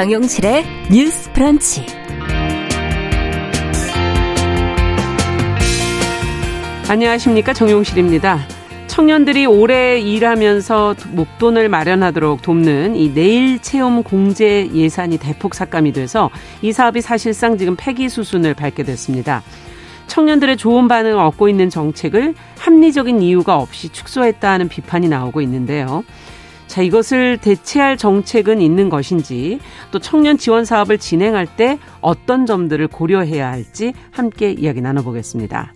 정용실의 뉴스 프런치. 안녕하십니까. 정용실입니다. 청년들이 오래 일하면서 목돈을 마련하도록 돕는 이 내일 체험 공제 예산이 대폭 삭감이 돼서 이 사업이 사실상 지금 폐기 수순을 밟게 됐습니다. 청년들의 좋은 반응을 얻고 있는 정책을 합리적인 이유가 없이 축소했다는 비판이 나오고 있는데요. 자, 이것을 대체할 정책은 있는 것인지 또 청년 지원 사업을 진행할 때 어떤 점들을 고려해야 할지 함께 이야기 나눠보겠습니다.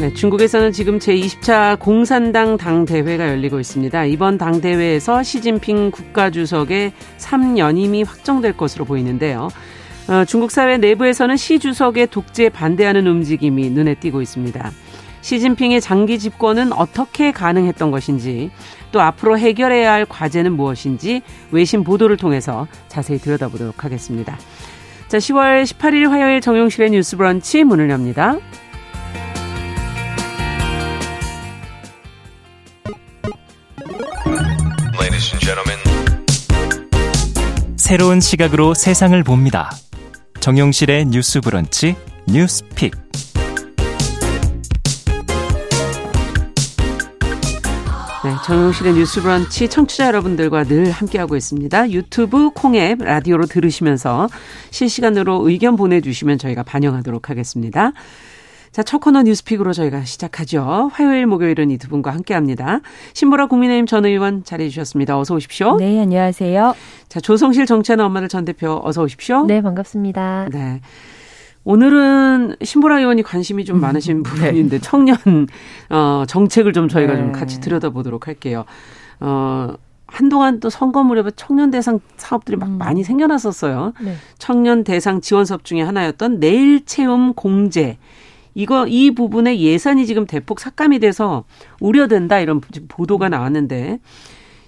네, 중국에서는 지금 제20차 공산당 당대회가 열리고 있습니다. 이번 당대회에서 시진핑 국가주석의 3연임이 확정될 것으로 보이는데요. 어, 중국 사회 내부에서는 시 주석의 독재에 반대하는 움직임이 눈에 띄고 있습니다. 시진핑의 장기 집권은 어떻게 가능했던 것인지 또 앞으로 해결해야 할 과제는 무엇인지 외신 보도를 통해서 자세히 들여다보도록 하겠습니다. 자, 10월 18일 화요일 정용실의 뉴스 브런치 문을 엽니다. 새로운 시각으로 세상을 봅니다. 정용실의 뉴스 브런치 뉴스픽. 네, 정용실의 뉴스 브런치 청취자 여러분들과 늘 함께하고 있습니다. 유튜브 콩앱 라디오로 들으시면서 실시간으로 의견 보내주시면 저희가 반영하도록 하겠습니다. 자, 첫 코너 뉴스픽으로 저희가 시작하죠. 화요일, 목요일은 이 두 분과 함께 합니다. 신보라 국민의힘 전 의원 자리해 주셨습니다. 어서 오십시오. 네, 안녕하세요. 자, 조성실 정치하는 엄마들 전 대표 어서 오십시오. 네, 반갑습니다. 네. 오늘은 신보라 의원이 관심이 좀 많으신 음, 부분인데 네. 청년 어 정책을 좀 저희가 네. 좀 같이 들여다보도록 할게요. 어 한동안 또 선거 무렵에 청년 대상 사업들이 막 음. 많이 생겨났었어요. 네. 청년 대상 지원 사업 중에 하나였던 내일 체험 공제 이거 이 부분에 예산이 지금 대폭 삭감이 돼서 우려된다 이런 보도가 나왔는데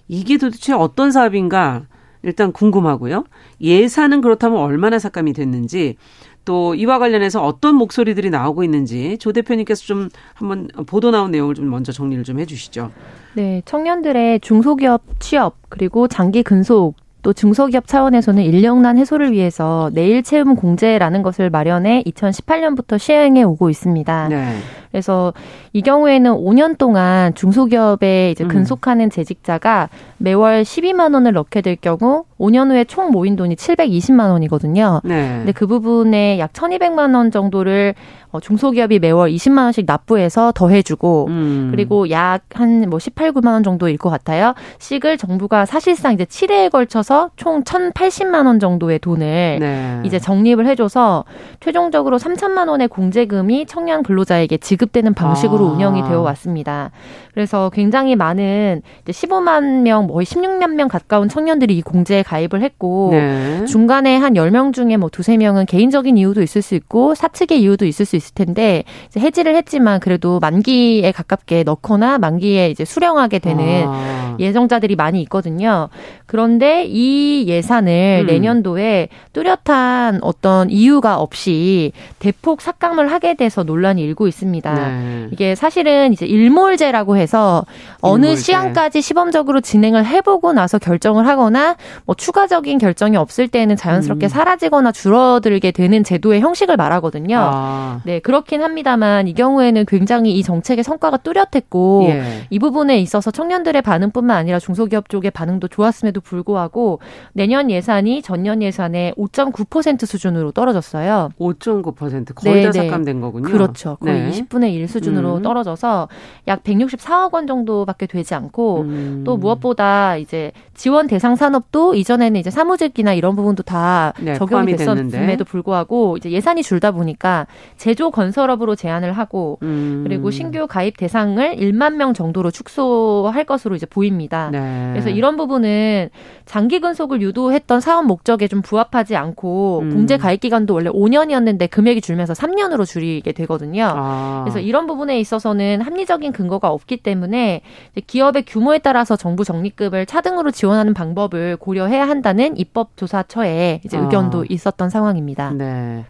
이게 도대체 어떤 사업인가 일단 궁금하고요. 예산은 그렇다면 얼마나 삭감이 됐는지 또 이와 관련해서 어떤 목소리들이 나오고 있는지 조 대표님께서 좀 한번 보도 나온 내용을 좀 먼저 정리를 좀 해주시죠. 네, 청년들의 중소기업 취업 그리고 장기 근속 또 중소기업 차원에서는 인력난 해소를 위해서 내일 채움 공제라는 것을 마련해 2018년부터 시행해 오고 있습니다. 네. 그래서 이 경우에는 5년 동안 중소기업에 이제 음. 근속하는 재직자가 매월 12만 원을 넣게 될 경우 5년 후에 총 모인 돈이 720만 원이거든요. 네. 근데 그 부분에 약 1,200만 원 정도를 어, 중소기업이 매월 20만 원씩 납부해서 더해주고 음. 그리고 약 한 뭐 18, 9만 원 정도일 것 같아요. 씩을 정부가 사실상 이제 7회에 걸쳐서 총 1,080만 원 정도의 돈을 네. 이제 적립을 해줘서 최종적으로 3천만 원의 공제금이 청년 근로자에게 지급되는 방식으로 아. 운영이 되어 왔습니다. 그래서 굉장히 많은 이제 15만 명, 뭐 16만 명 가까운 청년들이 이 공제에 가입을 했고 네. 중간에 한 10명 중에 뭐 두세 명은 개인적인 이유도 있을 수 있고 사측의 이유도 있을 수 있을 텐데 해지를 했지만 그래도 만기에 가깝게 넣거나 만기에 이제 수령하게 되는 아. 예정자들이 많이 있거든요. 그런데 이 예산을 음. 내년도에 뚜렷한 어떤 이유가 없이 대폭 삭감을 하게 돼서 논란이 일고 있습니다. 네. 이게 사실은 이제 일몰제라고 해서 어느 일몰제. 시간까지 시범적으로 진행을 해보고 나서 결정을 하거나 뭐 추가적인 결정이 없을 때는 자연스럽게 음. 사라지거나 줄어들게 되는 제도의 형식을 말하거든요. 아. 네, 그렇긴 합니다만 이 경우에는 굉장히 이 정책의 성과가 뚜렷했고 예. 이 부분에 있어서 청년들의 반응뿐만 아니라 중소기업 쪽의 반응도 좋았음에도 불구하고 내년 예산이 전년 예산의 5.9% 수준으로 떨어졌어요. 5.9% 거의 다 삭감된 거군요. 그렇죠. 거의 네. 20분의 1 수준으로 음. 떨어져서 약 164억 원 정도밖에 되지 않고 음. 또 무엇보다 이제 지원 대상 산업도 이전에는 이제 사무직이나 이런 부분도 다 네, 적용이 됐었음에도 불구하고 이제 예산이 줄다 보니까 제조 건설업으로 제한을 하고 음. 그리고 신규 가입 대상을 1만 명 정도로 축소할 것으로 이제 보입니다. 네. 그래서 이런 부분은 장기 근속을 유도했던 사업 목적에 좀 부합하지 않고 음. 공제 가입 기간도 원래 5년이었는데 금액이 줄면서 3년으로 줄이게 되거든요. 아. 그래서 이런 부분에 있어서는 합리적인 근거가 없기 때문에 기업의 규모에 따라서 정부 적립금을 차등으로 지원하는 방법을 고려해야 한다는 입법조사처에 이제 아. 의견도 있었던 상황입니다. 네.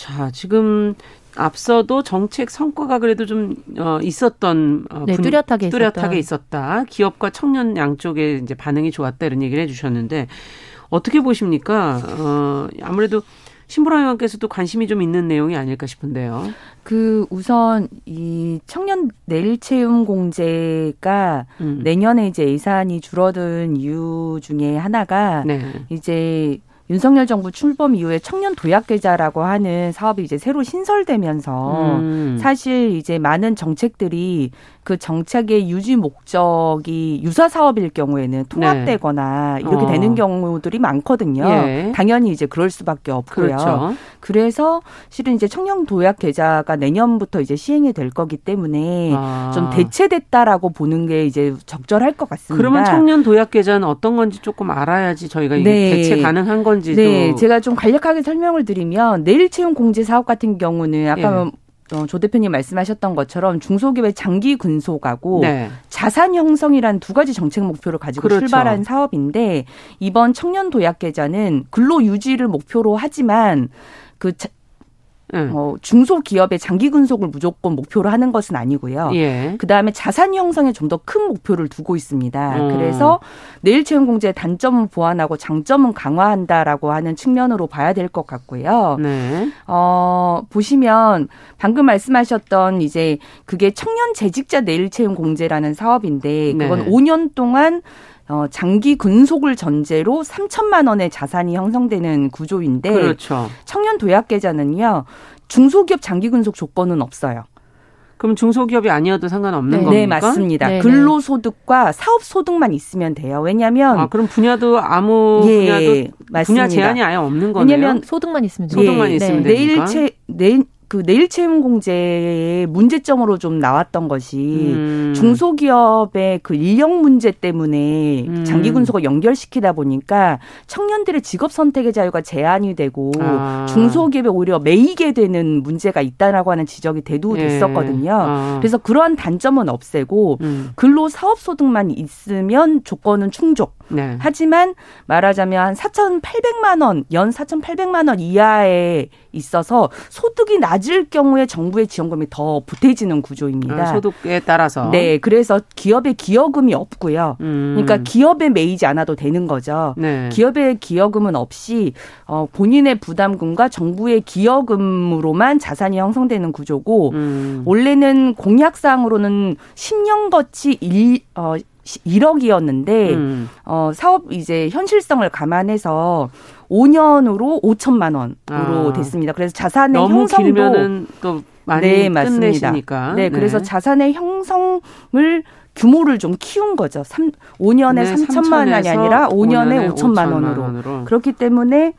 자, 지금 앞서도 정책 성과가 그래도 좀 어, 있었던 어, 네, 뚜렷하게 뚜렷하게 있었다. 기업과 청년 양쪽에 이제 반응이 좋았다 이런 얘기를 해주셨는데 어떻게 보십니까? 어, 아무래도 신보라 의원께서도 관심이 좀 있는 내용이 아닐까 싶은데요. 그 우선 이 청년 내일 채용 공제가 음. 내년에 이제 예산이 줄어든 이유 중에 하나가 네. 이제 윤석열 정부 출범 이후에 청년 도약 계좌라고 하는 사업이 이제 새로 신설되면서 음. 사실 이제 많은 정책들이 그 정책의 유지 목적이 유사 사업일 경우에는 통합되거나 네. 이렇게 어. 되는 경우들이 많거든요. 예. 당연히 이제 그럴 수밖에 없고요. 그렇죠. 그래서 실은 이제 청년 도약 계좌가 내년부터 이제 시행이 될 거기 때문에 아. 좀 대체됐다라고 보는 게 이제 적절할 것 같습니다. 그러면 청년 도약 계좌는 어떤 건지 조금 알아야지 저희가 이게 네. 대체 가능한 건지 도 네, 제가 좀 간략하게 설명을 드리면 내일 채용 공제 사업 같은 경우는 아까 예. 어, 조 대표님 말씀하셨던 것처럼 중소기업의 장기 군속하고 네. 자산 형성이란 두 가지 정책 목표를 가지고 그렇죠. 출발한 사업인데 이번 청년 도약 계좌는 근로 유지를 목표로 하지만 그 음. 어, 중소기업의 장기 근속을 무조건 목표로 하는 것은 아니고요. 예. 그 다음에 자산 형성에 좀 더 큰 목표를 두고 있습니다. 음. 그래서 내일 채용 공제의 단점은 보완하고 장점은 강화한다라고 하는 측면으로 봐야 될 것 같고요. 네. 어, 보시면 방금 말씀하셨던 이제 그게 청년 재직자 내일 채용 공제라는 사업인데 그건 네. 5년 동안 어, 장기 근속을 전제로 3천만 원의 자산이 형성되는 구조인데 그렇죠. 청년 도약 계좌는요. 중소기업 장기 근속 조건은 없어요. 그럼 중소기업이 아니어도 상관없는 네, 겁니까? 네, 맞습니다. 네, 네. 근로소득과 사업소득만 있으면 돼요. 왜냐하면 아, 그럼 분야도 아무 예, 분야도 맞습니다. 분야 제한이 아예 없는 거네요. 왜냐하면 소득만 있으면 소득만 예, 있으면 네. 됩니까? 내일 채 내일 그 내일 채용 공제의 문제점으로 좀 나왔던 것이 음. 중소기업의 그 인력 문제 때문에 음. 장기 군속을 연결시키다 보니까 청년들의 직업 선택의 자유가 제한이 되고 아. 중소기업에 오히려 매이게 되는 문제가 있다라고 하는 지적이 대두됐었거든요. 예. 아. 그래서 그러한 단점은 없애고 음. 근로 사업 소득만 있으면 조건은 충족. 네. 하지만 말하자면 4,800만 원, 연 4,800만 원 이하에 있어서 소득이 낮을 경우에 정부의 지원금이 더 보태지는 구조입니다. 아, 소득에 따라서. 네, 그래서 기업의 기여금이 없고요. 음. 그러니까 기업에 매이지 않아도 되는 거죠. 네. 기업의 기여금은 없이 어, 본인의 부담금과 정부의 기여금으로만 자산이 형성되는 구조고 음. 원래는 공약상으로는 10년 거치 1, 어, 1억이었는데 음. 어 사업 이제 현실성을 감안해서 5년으로 5천만 원으로 아. 됐습니다. 그래서 자산의 형성도 또 많이 네, 끝내시니까. 네, 그래서 네. 자산의 형성을 규모를 좀 키운 거죠. 3, 5년에 네, 3천만 원이 아니라 5년에 5천만, 5천만 원으로. 원으로. 그렇기 때문에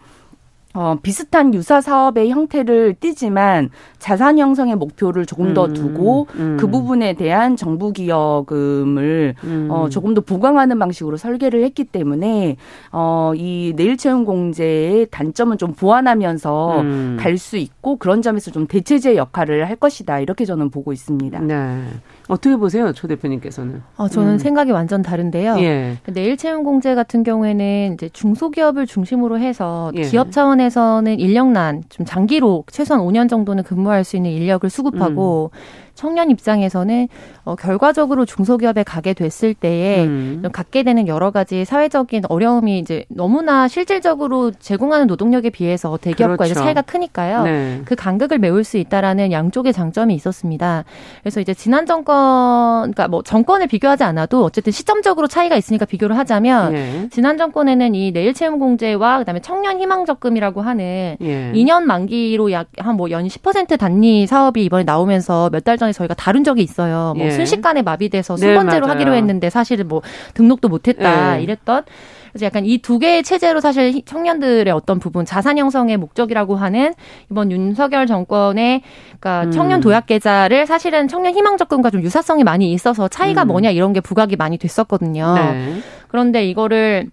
어, 비슷한 유사 사업의 형태를 띠지만 자산 형성의 목표를 조금 더 음, 두고 음, 음. 그 부분에 대한 정부 기여금을 음. 어, 조금 더 보강하는 방식으로 설계를 했기 때문에 어, 이 내일 채용 공제의 단점은 좀 보완하면서 음. 갈수 있고 그런 점에서 좀 대체제 역할을 할 것이다 이렇게 저는 보고 있습니다. 네. 어떻게 보세요, 초 대표님께서는? 어, 저는 음. 생각이 완전 다른데요. 예. 내일 채용 공제 같은 경우에는 이제 중소기업을 중심으로 해서 예. 기업 차원에서는 인력난 좀 장기로 최소한 5년 정도는 근무할 수 있는 인력을 수급하고 음. 청년 입장에서는 어, 결과적으로 중소기업에 가게 됐을 때에 음. 갖게 되는 여러 가지 사회적인 어려움이 이제 너무나 실질적으로 제공하는 노동력에 비해서 대기업과 그렇죠. 이제 차이가 크니까요. 네. 그 간극을 메울 수 있다라는 양쪽의 장점이 있었습니다. 그래서 이제 지난 정권, 그러니까 뭐 정권을 비교하지 않아도 어쨌든 시점적으로 차이가 있으니까 비교를 하자면 네. 지난 정권에는 이 내일 채용 공제와 그다음에 청년 희망 적금이라고 하는 네. 2년 만기로 약 한 뭐 연 10% 단위 사업이 이번에 나오면서 몇 달 전에 전에 저희가 다룬 적이 있어요. 뭐 예. 순식간에 마비돼서 순번제로 네, 하기로 했는데 사실은 뭐 등록도 못했다 예. 이랬던. 그래서 약간 이 두 개의 체제로 사실 청년들의 어떤 부분 자산 형성의 목적이라고 하는 이번 윤석열 정권의 그러니까 음. 청년 도약 계좌를 사실은 청년 희망 적금과 좀 유사성이 많이 있어서 차이가 음. 뭐냐 이런 게 부각이 많이 됐었거든요. 네. 그런데 이거를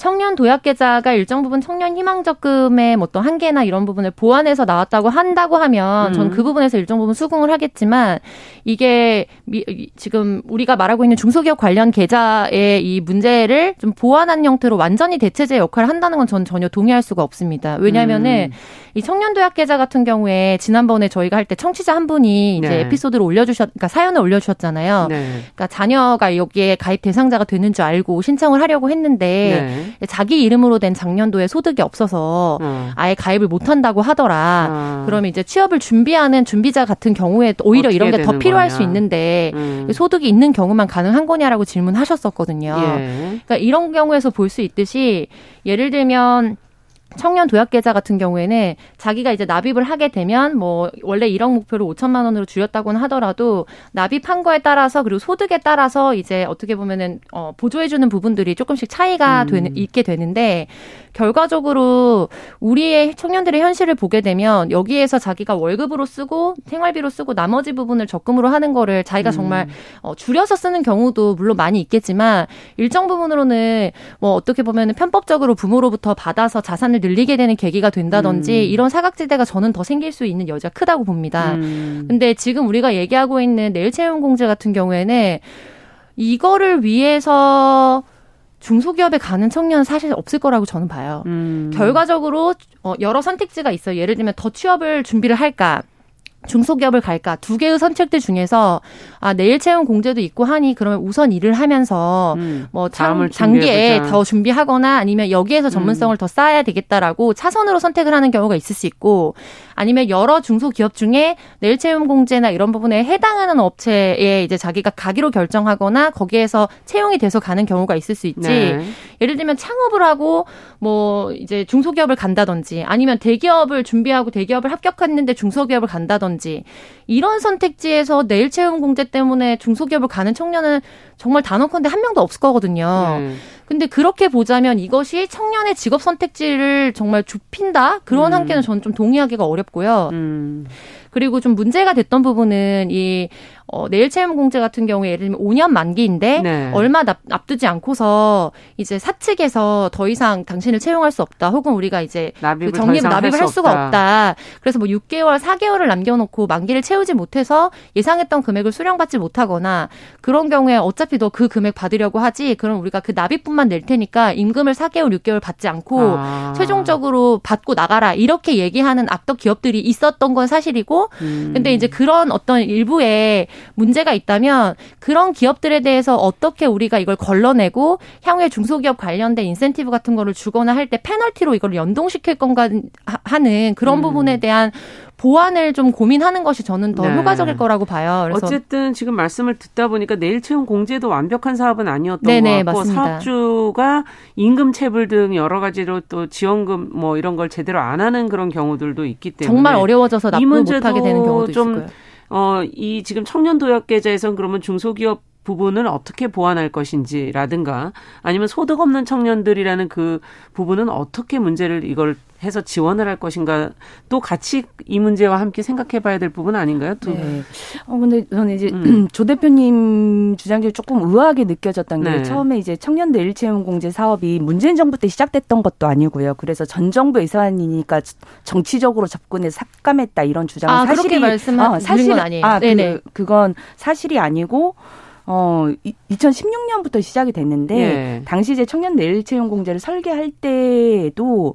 청년 도약 계좌가 일정 부분 청년 희망 적금의 뭐 어떤 한계나 이런 부분을 보완해서 나왔다고 한다고 하면 음. 전그 부분에서 일정 부분 수긍을 하겠지만 이게 미, 지금 우리가 말하고 있는 중소기업 관련 계좌의 이 문제를 좀 보완한 형태로 완전히 대체제 역할을 한다는 건 전 전혀 동의할 수가 없습니다. 왜냐하면은 음. 이 청년 도약 계좌 같은 경우에 지난번에 저희가 할 때 청취자 한 분이 이제 네. 에피소드를 올려주셨, 그러니까 사연을 올려주셨잖아요. 네. 그러니까 자녀가 여기에 가입 대상자가 되는 줄 알고 신청을 하려고 했는데 네. 자기 이름으로 된 작년도에 소득이 없어서 어. 아예 가입을 못 한다고 하더라. 어. 그러면 이제 취업을 준비하는 준비자 같은 경우에 오히려 이런 게 더 필요할 거냐. 수 있는데 음. 소득이 있는 경우만 가능한 거냐라고 질문하셨었거든요. 예. 그러니까 이런 경우에서 볼 수 있듯이 예를 들면 청년 도약 계좌 같은 경우에는 자기가 이제 납입을 하게 되면 뭐 원래 1억 목표를 5천만 원으로 줄였다고는 하더라도 납입한 거에 따라서 그리고 소득에 따라서 이제 어떻게 보면은 어 보조해 주는 부분들이 조금씩 차이가 음. 되는 있게 되는데 결과적으로 우리의 청년들의 현실을 보게 되면 여기에서 자기가 월급으로 쓰고 생활비로 쓰고 나머지 부분을 적금으로 하는 거를 자기가 음. 정말 어 줄여서 쓰는 경우도 물론 많이 있겠지만 일정 부분으로는 뭐 어떻게 보면은 편법적으로 부모로부터 받아서 자산을 늘리게 되는 계기가 된다든지 음. 이런 사각지대가 저는 더 생길 수 있는 여지가 크다고 봅니다. 음. 근데 지금 우리가 얘기하고 있는 내일 채용 공제 같은 경우에는 이거를 위해서 중소기업에 가는 청년은 사실 없을 거라고 저는 봐요. 음. 결과적으로 어, 여러 선택지가 있어요. 예를 들면 더 취업을 준비를 할까? 중소기업을 갈까 두 개의 선택들 중에서 아 내일 채용 공제도 있고 하니 그러면 우선 일을 하면서 음, 뭐 참, 장기에 더 준비하거나 아니면 여기에서 음. 전문성을 음. 더 쌓아야 되겠다라고 차선으로 선택을 하는 경우가 있을 수 있고 아니면 여러 중소기업 중에 내일 채용 공제나 이런 부분에 해당하는 업체에 이제 자기가 가기로 결정하거나 거기에서 채용이 돼서 가는 경우가 있을 수 있지 네. 예를 들면 창업을 하고 뭐 이제 중소기업을 간다든지 아니면 대기업을 준비하고 대기업을 합격했는데 중소기업을 간다든지 이런 선택지에서 내일 채용 공제 때문에 중소기업을 가는 청년은 정말 단언컨대 한 명도 없을 거거든요. 음. 근데 그렇게 보자면 이것이 청년의 직업 선택지를 정말 좁힌다 그런 음. 한계는 저는 좀 동의하기가 어렵고요. 음. 그리고 좀 문제가 됐던 부분은 이 어, 내일 채용 공제 같은 경우에 예를 들면 5년 만기인데 네. 얼마 납, 납두지 않고서 이제 사측에서 더 이상 당신을 채용할 수 없다. 혹은 우리가 이제 그 정립 납입을 할, 할 수가 없다. 없다. 그래서 뭐 6개월, 4개월을 남겨놓고 만기를 채우지 못해서 예상했던 금액을 수령받지 못하거나 그런 경우에 어차피 너 그 금액 받으려고 하지. 그럼 우리가 그 납입분만 낼 테니까 임금을 4개월, 6개월 받지 않고 아. 최종적으로 받고 나가라. 이렇게 얘기하는 악덕 기업들이 있었던 건 사실이고 음. 근데 이제 그런 어떤 일부의 문제가 있다면 그런 기업들에 대해서 어떻게 우리가 이걸 걸러내고 향후에 중소기업 관련된 인센티브 같은 거를 주거나 할 때 페널티로 이걸 연동시킬 건가 하는 그런 음. 부분에 대한 보완을 좀 고민하는 것이 저는 더 네. 효과적일 거라고 봐요. 그래서 어쨌든 지금 말씀을 듣다 보니까 내일 채용 공제도 완벽한 사업은 아니었던 네네, 것 같고 맞습니다. 사업주가 임금 체불 등 여러 가지로 또 지원금 뭐 이런 걸 제대로 안 하는 그런 경우들도 있기 때문에 정말 어려워져서 납부 못하게 되는 경우도 좀 있을 거예요. 어, 이 지금 청년 도약 계좌에선 그러면 중소기업 부분을 어떻게 보완할 것인지라든가 아니면 소득 없는 청년들이라는 그 부분은 어떻게 문제를 이걸 해서 지원을 할 것인가 또 같이 이 문제와 함께 생각해 봐야 될 부분 아닌가요? 또. 네. 어 근데 저는 이제 음. 조 대표님 주장 중에 조금 의아하게 느껴졌던 게 네. 처음에 이제 청년들 일체용 공제 사업이 문재인 정부 때 시작됐던 것도 아니고요. 그래서 전 정부 예산이니까 정치적으로 접근해서 삭감했다 이런 주장은 아, 사실이 말씀하 어, 사실 아니에요. 아, 그 네네. 그, 그건 사실이 아니고 어 2016년부터 시작이 됐는데 예. 당시 이제 청년 내일 채용 공제를 설계할 때도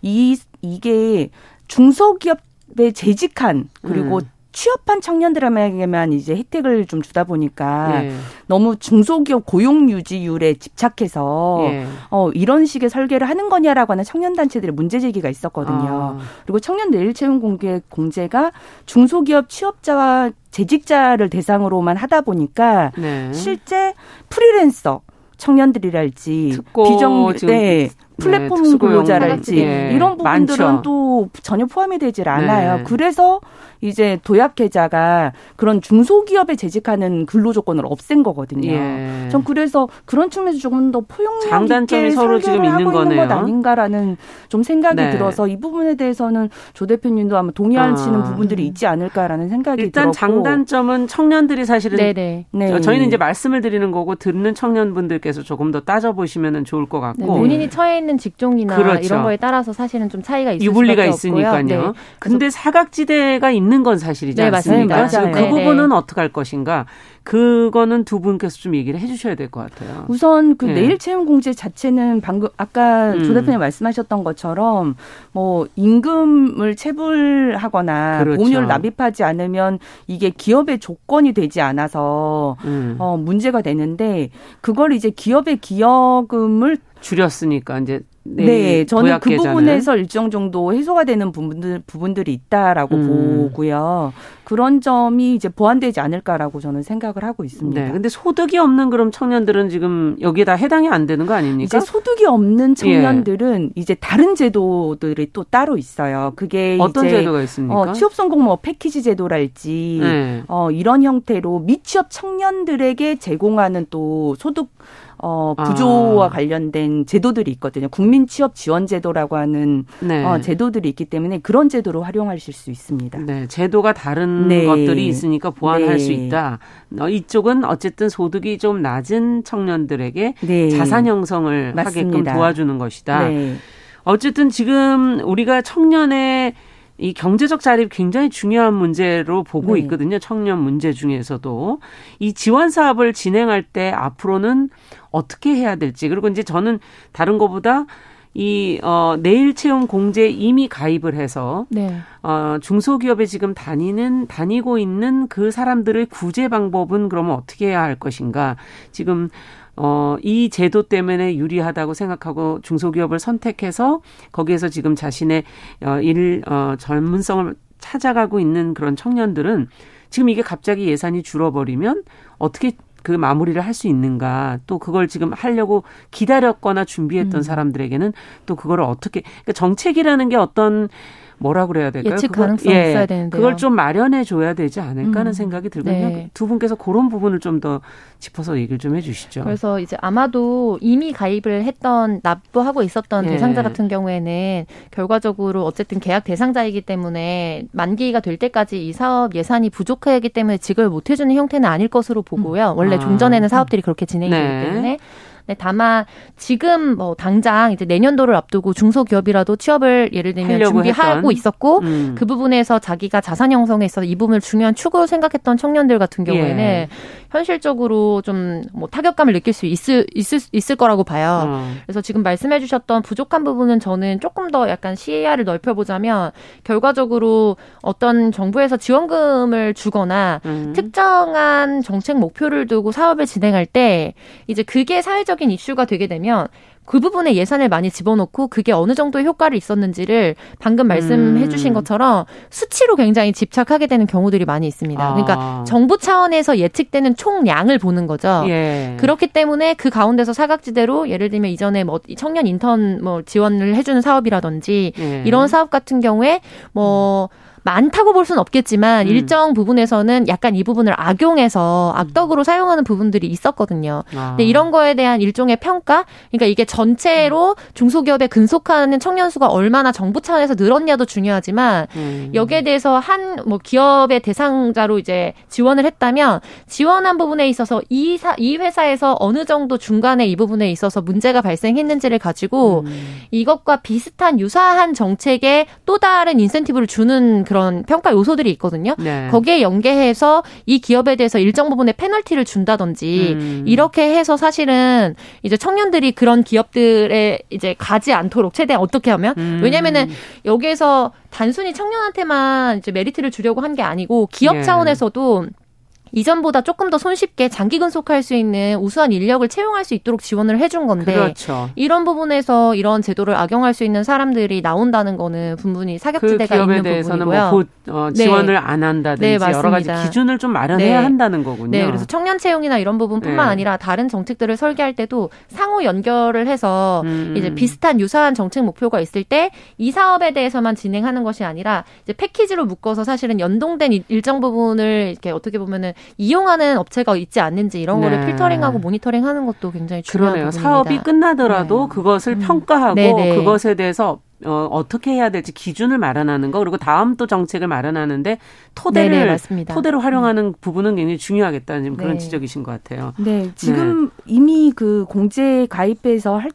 이 이게 중소기업에 재직한 그리고 음. 취업한 청년들에게만 이제 혜택을 좀 주다 보니까 예. 너무 중소기업 고용 유지율에 집착해서 예. 어 이런 식의 설계를 하는 거냐라고 하는 청년 단체들의 문제 제기가 있었거든요. 아. 그리고 청년 내일 채용 공개 공제가 중소기업 취업자와 재직자를 대상으로만 하다 보니까 네. 실제 프리랜서 청년들이랄지 비정 네. 플랫폼 네, 근로자랄지 네, 이런 부분들은 많죠. 또 전혀 포함이 되질 않아요. 네. 그래서 이제 도약계좌가 그런 중소기업에 재직하는 근로 조건을 없앤 거거든요. 예. 전 그래서 그런 측면에서 조금 더 포용력 장단점이 있게 서로 지금 있는 거네요. 것 아닌가라는 좀 생각이 네. 들어서 이 부분에 대해서는 조 대표님도 아마 동의하시는 아. 부분들이 있지 않을까라는 생각이 일단 들었고 장단점은 청년들이 사실은 네네. 네. 저희는 이제 말씀을 드리는 거고 듣는 청년분들께서 조금 더 따져 보시면 좋을 것 같고 네, 본인이 처해 있는 직종이나 그렇죠. 이런 거에 따라서 사실은 좀 차이가 있을 유불리가 있으니까요. 네. 근데 사각지대가 있는 건 사실이지 네, 않습니까? 맞습니다. 그 네, 부분은 네. 어떻게 할 것인가? 그거는 두 분께서 좀 얘기를 해주셔야 될 것 같아요. 우선 그 네. 내일 채용 공제 자체는 방금 아까 음. 조 대표님 말씀하셨던 것처럼 뭐 임금을 체불하거나 그렇죠. 보험료를 납입하지 않으면 이게 기업의 조건이 되지 않아서 음. 어 문제가 되는데 그걸 이제 기업의 기여금을 줄였으니까 이제 네, 저는 그 부분에서 일정 정도 해소가 되는 부분들 부분들이 있다라고 음. 보고요. 그런 점이 이제 보완되지 않을까라고 저는 생각을 하고 있습니다. 네, 근데 소득이 없는 그럼 청년들은 지금 여기에다 해당이 안 되는 거 아닙니까? 이제 소득이 없는 청년들은 예. 이제 다른 제도들이 또 따로 있어요. 그게 어떤 제도가 있습니까? 어, 취업 성공 뭐 패키지 제도랄지 네. 어, 이런 형태로 미취업 청년들에게 제공하는 또 소득 어, 부조와 아. 관련된 제도들이 있거든요. 국민 취업 지원 제도라고 하는 네. 어, 제도들이 있기 때문에 그런 제도로 활용하실 수 있습니다. 네, 제도가 다른 네. 것들이 있으니까 보완할 네. 수 있다. 어, 이쪽은 어쨌든 소득이 좀 낮은 청년들에게 네. 자산 형성을 맞습니다. 하게끔 도와주는 것이다. 네. 어쨌든 지금 우리가 청년의 이 경제적 자립 굉장히 중요한 문제로 보고 네. 있거든요. 청년 문제 중에서도 이 지원 사업을 진행할 때 앞으로는 어떻게 해야 될지 그리고 이제 저는 다른 것보다 이, 어, 내일 채용 공제 이미 가입을 해서, 네. 어, 중소기업에 지금 다니는, 다니고 있는 그 사람들의 구제 방법은 그러면 어떻게 해야 할 것인가. 지금, 어, 이 제도 때문에 유리하다고 생각하고 중소기업을 선택해서 거기에서 지금 자신의, 어, 일, 어, 전문성을 찾아가고 있는 그런 청년들은 지금 이게 갑자기 예산이 줄어버리면 어떻게 그 마무리를 할 수 있는가 또 그걸 지금 하려고 기다렸거나 준비했던 음. 사람들에게는 또 그거를 어떻게 그러니까 정책이라는 게 어떤 뭐라 그래야 될까요? 예측 가능성이 예, 있어야 되는데 그걸 좀 마련해 줘야 되지 않을까 하는 음. 생각이 들거든요. 네. 두 분께서 그런 부분을 좀 더 짚어서 얘기를 좀 해주시죠. 그래서 이제 아마도 이미 가입을 했던 납부하고 있었던 예. 대상자 같은 경우에는 결과적으로 어쨌든 계약 대상자이기 때문에 만기가 될 때까지 이 사업 예산이 부족하기 때문에 지급을 못 해주는 형태는 아닐 것으로 보고요. 원래 아. 종전에는 사업들이 그렇게 진행이 되기 네. 때문에 네, 다만 지금 뭐 당장 이제 내년도를 앞두고 중소기업이라도 취업을 예를 들면 준비하고 했던. 있었고 음. 그 부분에서 자기가 자산 형성에 있어서 이 부분을 중요한 축으로 생각했던 청년들 같은 경우에는 예. 현실적으로 좀 뭐 타격감을 느낄 수 있을 있을 있을 거라고 봐요. 어. 그래서 지금 말씀해 주셨던 부족한 부분은 저는 조금 더 약간 시야를 넓혀 보자면 결과적으로 어떤 정부에서 지원금을 주거나 음. 특정한 정책 목표를 두고 사업을 진행할 때 이제 그게 사회적 사회적인 이슈가 되게 되면 그 부분에 예산을 많이 집어넣고 그게 어느 정도의 효과를 있었는지를 방금 말씀해 음. 주신 것처럼 수치로 굉장히 집착하게 되는 경우들이 많이 있습니다. 아. 그러니까 정부 차원에서 예측되는 총량을 보는 거죠. 예. 그렇기 때문에 그 가운데서 사각지대로 예를 들면 이전에 뭐 청년 인턴 뭐 지원을 해주는 사업이라든지 예. 이런 사업 같은 경우에 뭐 음. 많다고 볼 수는 없겠지만 음. 일정 부분에서는 약간 이 부분을 악용해서 악덕으로 음. 사용하는 부분들이 있었거든요. 아. 근데 이런 거에 대한 일종의 평가, 그러니까 이게 전체로 중소기업에 근속하는 청년 수가 얼마나 정부 차원에서 늘었냐도 중요하지만 음. 여기에 대해서 한 뭐 기업의 대상자로 이제 지원을 했다면 지원한 부분에 있어서 이, 사, 이 회사에서 어느 정도 중간에 이 부분에 있어서 문제가 발생했는지를 가지고 음. 이것과 비슷한 유사한 정책에 또 다른 인센티브를 주는 그런 평가 요소들이 있거든요. 네. 거기에 연계해서 이 기업에 대해서 일정 부분의 페널티를 준다든지 음. 이렇게 해서 사실은 이제 청년들이 그런 기업들에 이제 가지 않도록 최대한 어떻게 하면 음. 왜냐면은 여기에서 단순히 청년한테만 이제 메리트를 주려고 한 게 아니고 기업 예. 차원에서도 이전보다 조금 더 손쉽게 장기 근속할 수 있는 우수한 인력을 채용할 수 있도록 지원을 해준 건데 그렇죠. 이런 부분에서 이런 제도를 악용할 수 있는 사람들이 나온다는 거는 분분히 사각지대가 그 있는 대해서는 부분이고요. 뭐 어, 지원을 네. 안 한다든지 네, 여러 가지 기준을 좀 마련해야 네. 한다는 거군요. 네, 그래서 청년 채용이나 이런 부분뿐만 네. 아니라 다른 정책들을 설계할 때도 상호 연결을 해서 음. 이제 비슷한 유사한 정책 목표가 있을 때 이 사업에 대해서만 진행하는 것이 아니라 이제 패키지로 묶어서 사실은 연동된 일정 부분을 이렇게 어떻게 보면은 이용하는 업체가 있지 않는지 이런 거를 네. 필터링하고 모니터링하는 것도 굉장히 중요한 그러네요. 부분입니다. 사업이 끝나더라도 네. 그것을 음. 평가하고 네네. 그것에 대해서 어, 어떻게 해야 될지 기준을 마련하는 거 그리고 다음 또 정책을 마련하는데 토대를 네네, 토대로 활용하는 음. 부분은 굉장히 중요하겠다는 그런 네. 지적이신 것 같아요. 네, 지금 네. 이미 그 공제 가입해서 할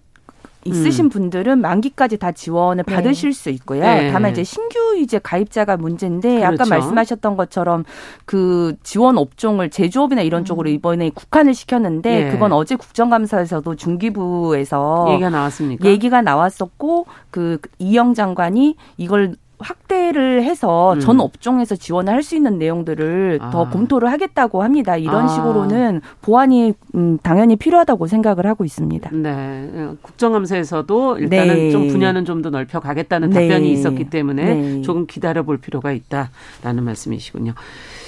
있으신 음. 분들은 만기까지 다 지원을 네. 받으실 수 있고요. 네. 다만 이제 신규 이제 가입자가 문제인데 그렇죠. 아까 말씀하셨던 것처럼 그 지원 업종을 제조업이나 이런 음. 쪽으로 이번에 국한을 시켰는데 네. 그건 어제 국정감사에서도 중기부에서 얘기가 나왔습니까? 얘기가 나왔었고 그 이영 장관이 이걸 확대를 해서 음. 전 업종에서 지원을 할 수 있는 내용들을 아. 더 검토를 하겠다고 합니다. 이런 아. 식으로는 보완이 음, 당연히 필요하다고 생각을 하고 있습니다. 네. 국정감사에서도 일단은 네. 좀 분야는 좀 더 넓혀 가겠다는 네. 답변이 있었기 때문에 네. 조금 기다려 볼 필요가 있다라는 말씀이시군요.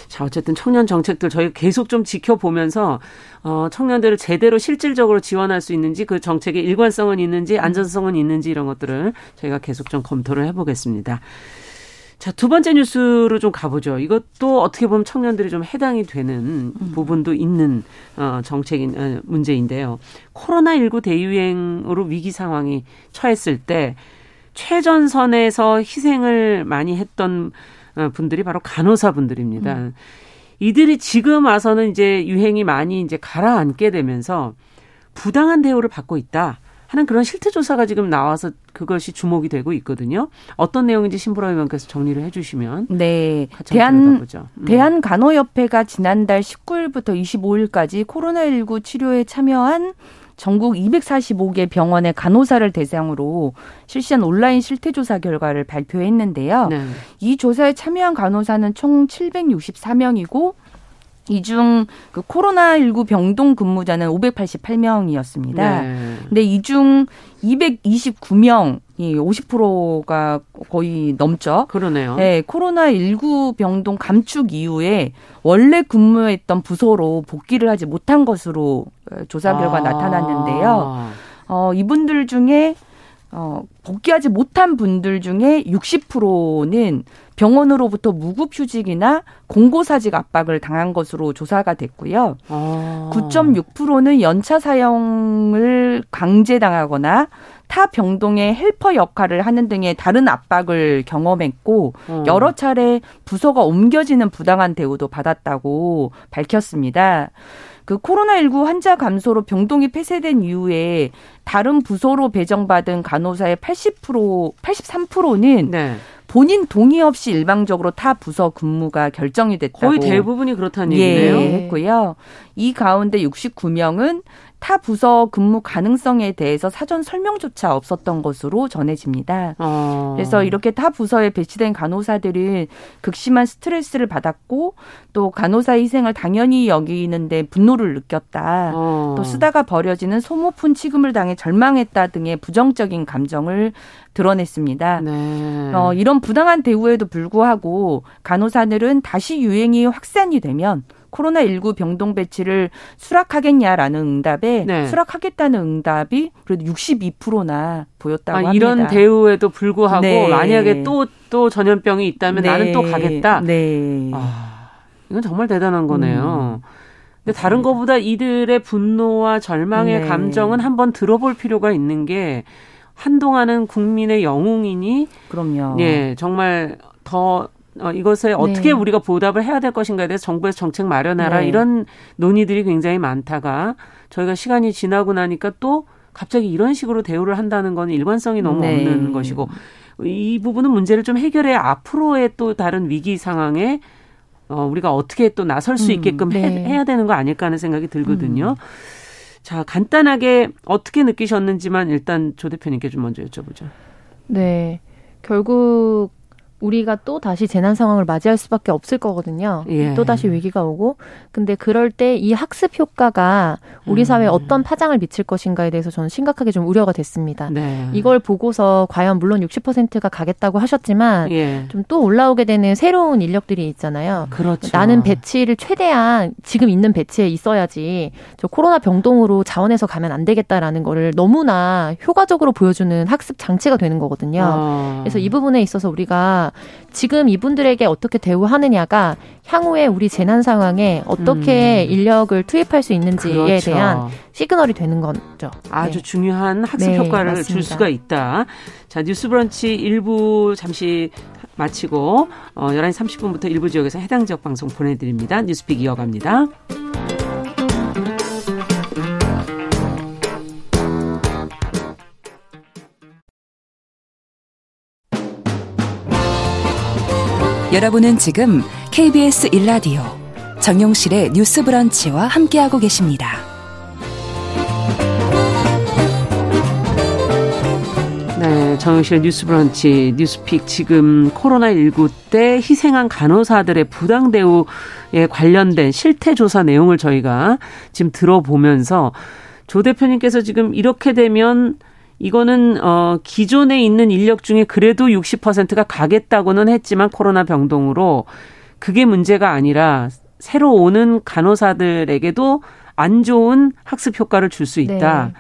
자, 어쨌든 청년 정책들 저희가 계속 좀 지켜보면서 어, 청년들을 제대로 실질적으로 지원할 수 있는지 그 정책의 일관성은 있는지 안전성은 있는지 이런 것들을 저희가 계속 좀 검토를 해보겠습니다. 자, 두 번째 뉴스로 좀 가보죠. 이것도 어떻게 보면 청년들이 좀 해당이 되는 음. 부분도 있는 어, 정책인 어, 문제인데요. 코로나19 대유행으로 위기 상황이 처했을 때 최전선에서 희생을 많이 했던 어, 분들이 바로 간호사 분들입니다. 음. 이들이 지금 와서는 이제 유행이 많이 이제 가라앉게 되면서 부당한 대우를 받고 있다. 하는 그런 실태 조사가 지금 나와서 그것이 주목이 되고 있거든요. 어떤 내용인지 신보라 의원께서 정리를 해주시면 네 대한 음. 대한 간호협회가 지난달 19일부터 25일까지 코로나19 치료에 참여한 전국 245개 병원의 간호사를 대상으로 실시한 온라인 실태조사 결과를 발표했는데요. 네. 이 조사에 참여한 간호사는 총 764명이고 이중 그 코로나19 병동 근무자는 588명이었습니다. 네. 근데 이중 229명 이 50%가 거의 넘죠. 그러네요. 네, 코로나19 병동 감축 이후에 원래 근무했던 부서로 복귀를 하지 못한 것으로 어, 조사 결과 아. 나타났는데요. 어, 이분들 중에 어, 복귀하지 못한 분들 중에 60%는 병원으로부터 무급 휴직이나 공고사직 압박을 당한 것으로 조사가 됐고요. 아. 9.6%는 연차 사용을 강제당하거나 타 병동의 헬퍼 역할을 하는 등의 다른 압박을 경험했고 음. 여러 차례 부서가 옮겨지는 부당한 대우도 받았다고 밝혔습니다. 그 코로나19 환자 감소로 병동이 폐쇄된 이후에 다른 부서로 배정받은 간호사의 80% 83%는 네. 본인 동의 없이 일방적으로 타 부서 근무가 결정이 됐다고 거의 대부분이 그렇다는 얘기네요. 예, 했고요. 이 가운데 69명은 타 부서 근무 가능성에 대해서 사전 설명조차 없었던 것으로 전해집니다. 어. 그래서 이렇게 타 부서에 배치된 간호사들은 극심한 스트레스를 받았고 또 간호사 희생을 당연히 여기는데 분노를 느꼈다. 어. 또 쓰다가 버려지는 소모품 취급을 당해 절망했다 등의 부정적인 감정을 드러냈습니다. 네. 어, 이런 부당한 대우에도 불구하고 간호사들은 다시 유행이 확산이 되면 코로나19 병동 배치를 수락하겠냐라는 응답에 네. 수락하겠다는 응답이 그래도 62%나 보였다고 아, 합니다. 이런 대우에도 불구하고 네. 만약에 또또 전염병이 있다면 네. 나는 또 가겠다. 네. 아, 이건 정말 대단한 거네요. 음. 근데 다른 것보다 이들의 분노와 절망의 네. 감정은 한번 들어볼 필요가 있는 게 한동안은 국민의 영웅이니 그럼요. 예, 정말 더 어, 이것에 네. 어떻게 우리가 보답을 해야 될 것인가에 대해서 정부에서 정책 마련하라 네. 이런 논의들이 굉장히 많다가 저희가 시간이 지나고 나니까 또 갑자기 이런 식으로 대우를 한다는 건 일관성이 너무 네. 없는 것이고 이 부분은 문제를 좀 해결해 앞으로의 또 다른 위기 상황에 어, 우리가 어떻게 또 나설 수 음, 있게끔 음, 네. 해, 야 되는 거 아닐까 하는 생각이 들거든요. 음. 자, 간단하게 어떻게 느끼셨는지만 일단 조 대표님께 좀 먼저 여쭤보죠. 네. 결국 우리가 또 다시 재난 상황을 맞이할 수밖에 없을 거거든요. 예. 또 다시 위기가 오고, 근데 그럴 때 이 학습 효과가 우리 사회에 음. 어떤 파장을 미칠 것인가에 대해서 저는 심각하게 좀 우려가 됐습니다. 네. 이걸 보고서 과연 물론 60%가 가겠다고 하셨지만 예. 좀또 올라오게 되는 새로운 인력들이 있잖아요. 그렇죠. 나는 배치를 최대한 지금 있는 배치에 있어야지 저 코로나 병동으로 자원해서 가면 안 되겠다라는 거를 너무나 효과적으로 보여주는 학습 장치가 되는 거거든요. 아. 그래서 이 부분에 있어서 우리가 지금 이분들에게 어떻게 대우하느냐가 향후에 우리 재난 상황에 어떻게 음. 인력을 투입할 수 있는지에 그렇죠. 대한 시그널이 되는 거죠. 아주 네. 중요한 학습 네, 효과를 맞습니다. 줄 수가 있다. 자, 뉴스 브런치 일부 잠시 마치고 어 11시 30분부터 일부 지역에서 해당 지역 방송 보내드립니다. 뉴스픽 이어갑니다. 여러분은 지금 KBS 일라디오 정용실의 뉴스 브런치와 함께하고 계십니다. 네, 정영실의 뉴스 브런치, 뉴스픽 지금 코로나19 때 희생한 간호사들의 부당 대우에 관련된 실태 조사 내용을 저희가 지금 들어보면서 조 대표님께서 지금 이렇게 되면 이거는 어 기존에 있는 인력 중에 그래도 60%가 가겠다고는 했지만 코로나 병동으로 그게 문제가 아니라 새로 오는 간호사들에게도 안 좋은 학습 효과를 줄 수 있다. 네.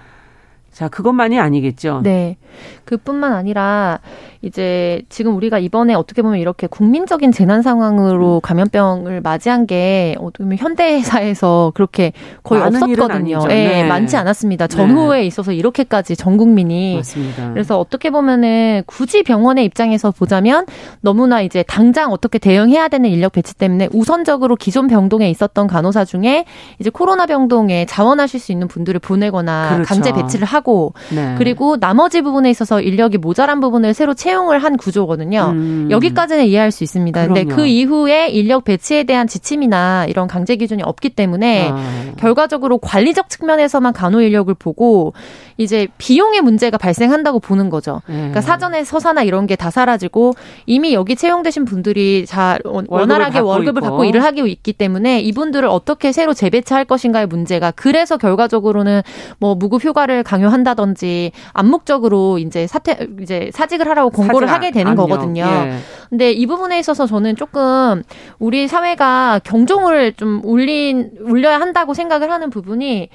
자, 그것만이 아니겠죠. 네. 그뿐만 아니라 이제 지금 우리가 이번에 어떻게 보면 이렇게 국민적인 재난 상황으로 음. 감염병을 맞이한 게 어떻게 보면 현대사에서 그렇게 거의 없었거든요. 예, 네, 네. 많지 않았습니다. 전후에 네. 있어서 이렇게까지 전 국민이 맞습니다. 그래서 어떻게 보면은 굳이 병원의 입장에서 보자면 너무나 이제 당장 어떻게 대응해야 되는 인력 배치 때문에 우선적으로 기존 병동에 있었던 간호사 중에 이제 코로나 병동에 자원하실 수 있는 분들을 보내거나 그렇죠. 강제 배치를 하고 네. 그리고 나머지 부분에 있어서 인력이 모자란 부분을 새로 채 채용을 한 구조거든요. 음. 여기까지는 이해할 수 있습니다. 근데 그 이후에 인력 배치에 대한 지침이나 이런 강제 기준이 없기 때문에 아. 결과적으로 관리적 측면에서만 간호 인력을 보고 이제 비용의 문제가 발생한다고 보는 거죠. 네. 그러니까 사전에 서사나 이런 게 다 사라지고 이미 여기 채용되신 분들이 잘 원활하게 월급을, 월급을 받고 일을 하고 있기 때문에 이분들을 어떻게 새로 재배치할 것인가의 문제가 그래서 결과적으로는 뭐 무급 휴가를 강요한다든지 암묵적으로 이제 사퇴 이제 사직을 하라고 공고를 하게 되는 압력. 거거든요. 예. 근데 이 부분에 있어서 저는 조금 우리 사회가 경종을 좀 울린 울려야 한다고 생각을 하는 부분이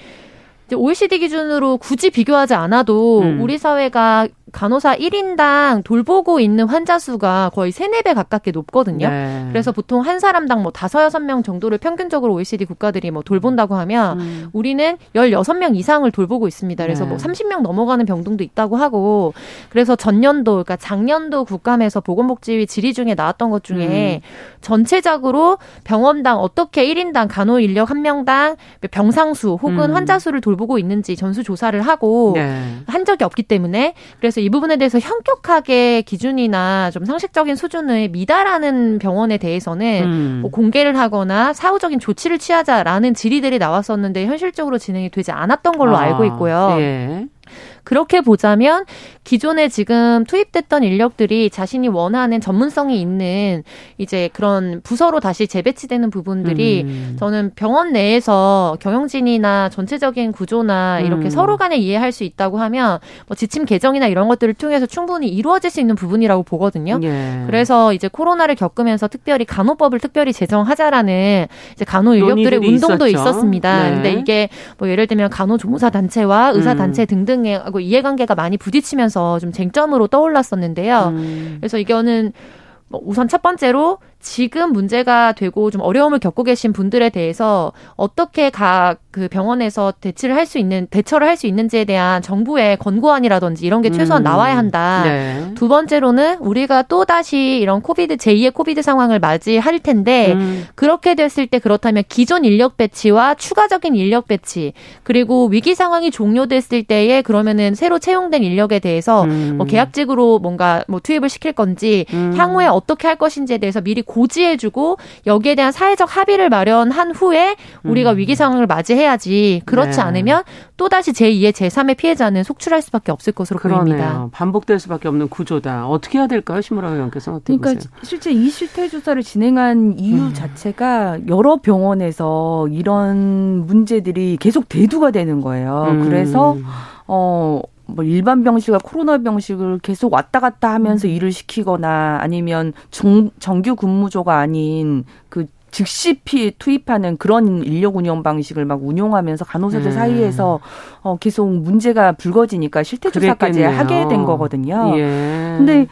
OECD 기준으로 굳이 비교하지 않아도 음. 우리 사회가 간호사 1인당 돌보고 있는 환자 수가 거의 3, 4배 가깝게 높거든요. 네. 그래서 보통 한 사람당 뭐 5, 6명 정도를 평균적으로 OECD 국가들이 뭐 돌본다고 하면 음. 우리는 16명 이상을 돌보고 있습니다. 그래서 뭐 네. 뭐 30명 넘어가는 병동도 있다고 하고 그래서 전년도 그러니까 작년도 국감에서 보건복지위 질의 중에 나왔던 것 중에 음. 전체적으로 병원당 어떻게 1인당 간호 인력 한 명당 병상 수 혹은 음. 환자 수를 돌보고 있는지 전수 조사를 하고 네. 한 적이 없기 때문에 그래서 이 부분에 대해서 현격하게 기준이나 좀 상식적인 수준을 미달하는 병원에 대해서는 음. 뭐 공개를 하거나 사후적인 조치를 취하자라는 질의들이 나왔었는데 현실적으로 진행이 되지 않았던 걸로 아, 알고 있고요. 예. 그렇게 보자면 기존에 지금 투입됐던 인력들이 자신이 원하는 전문성이 있는 이제 그런 부서로 다시 재배치되는 부분들이 음. 저는 병원 내에서 경영진이나 전체적인 구조나 이렇게 음. 서로 간에 이해할 수 있다고 하면 뭐 지침 개정이나 이런 것들을 통해서 충분히 이루어질 수 있는 부분이라고 보거든요. 예. 그래서 이제 코로나를 겪으면서 특별히 간호법을 특별히 제정하자라는 이제 간호 인력들의 운동도 있었죠. 있었습니다. 네. 근데 이게 뭐 예를 들면 간호조무사 단체와 의사 단체 음. 등등의 이해관계가 많이 부딪히면서 좀 쟁점으로 떠올랐었는데요. 음. 그래서 이거는 뭐 우선 첫 번째로 지금 문제가 되고 좀 어려움을 겪고 계신 분들에 대해서 어떻게 각 그 병원에서 대치를 할 수 있는 대처를 할 수 있는지에 대한 정부의 권고안이라든지 이런 게 최소한 음. 나와야 한다. 네. 두 번째로는 우리가 또 다시 이런 코비드 제2의 코비드 상황을 맞이할 텐데 음. 그렇게 됐을 때 그렇다면 기존 인력 배치와 추가적인 인력 배치 그리고 위기 상황이 종료됐을 때에 그러면은 새로 채용된 인력에 대해서 음. 뭐 계약직으로 뭔가 뭐 투입을 시킬 건지 음. 향후에 어떻게 할 것인지에 대해서 미리 고지해주고 여기에 대한 사회적 합의를 마련한 후에 우리가 음. 위기 상황을 맞이해야지 그렇지 네. 않으면 또 다시 제2의 제3의 피해자는 속출할 수밖에 없을 것으로 그러네요. 보입니다. 반복될 수밖에 없는 구조다. 어떻게 해야 될까요, 심으라 의원께서 어떻게 그러니까 보세요? 실제 이 실태 조사를 진행한 이유 음. 자체가 여러 병원에서 이런 문제들이 계속 대두가 되는 거예요. 음. 그래서 어. 뭐 일반 병실과 코로나 병실을 계속 왔다 갔다 하면서 음. 일을 시키거나 아니면 정, 정규 근무조가 아닌 그 즉시 피 투입하는 그런 인력 운영 방식을 막 운용하면서 간호사들 음. 사이에서 어 계속 문제가 불거지니까 실태 조사까지 하게 된 거거든요. 예. 근데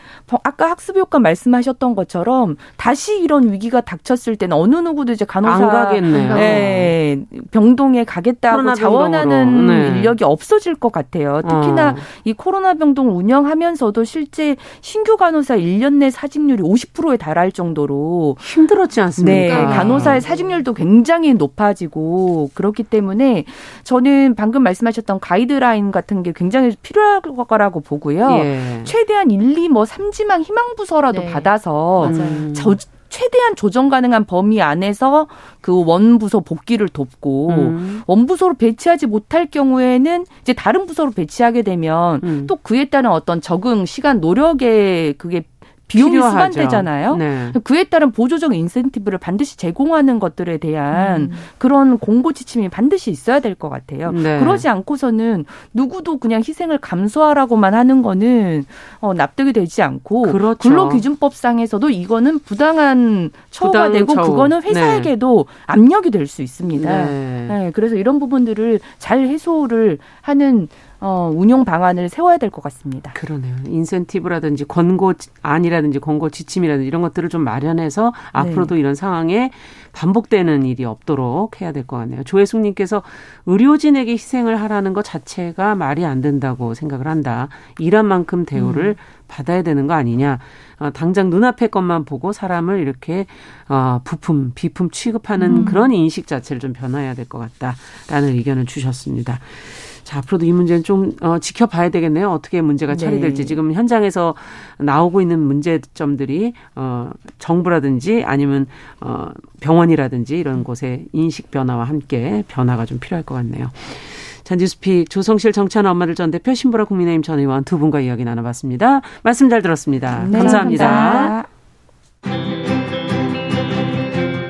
아까 학습 효과 말씀하셨던 것처럼 다시 이런 위기가 닥쳤을 때는 어느 누구도 이제 간호사 네, 병동에 가겠다고 자원하는 네. 인력이 없어질 것 같아요. 특히나 어. 이 코로나 병동을 운영하면서도 실제 신규 간호사 1년 내 사직률이 50%에 달할 정도로 힘들었지 않습니까? 네. 간호사의 사직률도 굉장히 높아지고 그렇기 때문에 저는 방금 말씀하셨던 가이드라인 같은 게 굉장히 필요할 거라고 보고요. 예. 최대한 1, 2, 뭐 3지망 희망 부서라도 네. 받아서 저, 최대한 조정 가능한 범위 안에서 그 원부서 복귀를 돕고 음. 원부서로 배치하지 못할 경우에는 이제 다른 부서로 배치하게 되면 음. 또 그에 따른 어떤 적응 시간 노력에 그게 비용이 필요하죠. 수반되잖아요. 네. 그에 따른 보조적 인센티브를 반드시 제공하는 것들에 대한 음. 그런 공고 지침이 반드시 있어야 될 것 같아요. 네. 그러지 않고서는 누구도 그냥 희생을 감수하라고만 하는 거는 어, 납득이 되지 않고 그렇죠. 근로기준법상에서도 이거는 부당한 처우가 부당 되고 처우. 그거는 회사에게도 네. 압력이 될 수 있습니다. 네. 네. 그래서 이런 부분들을 잘 해소를 하는 어, 운용 방안을 세워야 될 것 같습니다. 그러네요. 인센티브라든지 권고안이라든지 권고 지침이라든지 이런 것들을 좀 마련해서 앞으로도 네. 이런 상황에 반복되는 일이 없도록 해야 될 것 같네요. 조혜숙님께서 의료진에게 희생을 하라는 것 자체가 말이 안 된다고 생각을 한다. 일한 만큼 대우를 음. 받아야 되는 거 아니냐. 어, 당장 눈앞의 것만 보고 사람을 이렇게 어, 부품, 비품 취급하는 음. 그런 인식 자체를 좀 변화해야 될 것 같다라는 의견을 주셨습니다. 자, 앞으로도 이 문제는 좀 어, 지켜봐야 되겠네요. 어떻게 문제가 처리될지. 네. 지금 현장에서 나오고 있는 문제점들이 어, 정부라든지 아니면 어, 병원이라든지 이런 곳의 인식 변화와 함께 변화가 좀 필요할 것 같네요. 자, 뉴스픽 조성실 정찬 엄마들 전 대표 신보라 국민의힘 전 의원 두 분과 이야기 나눠봤습니다. 말씀 잘 들었습니다. 네, 감사합니다. 감사합니다.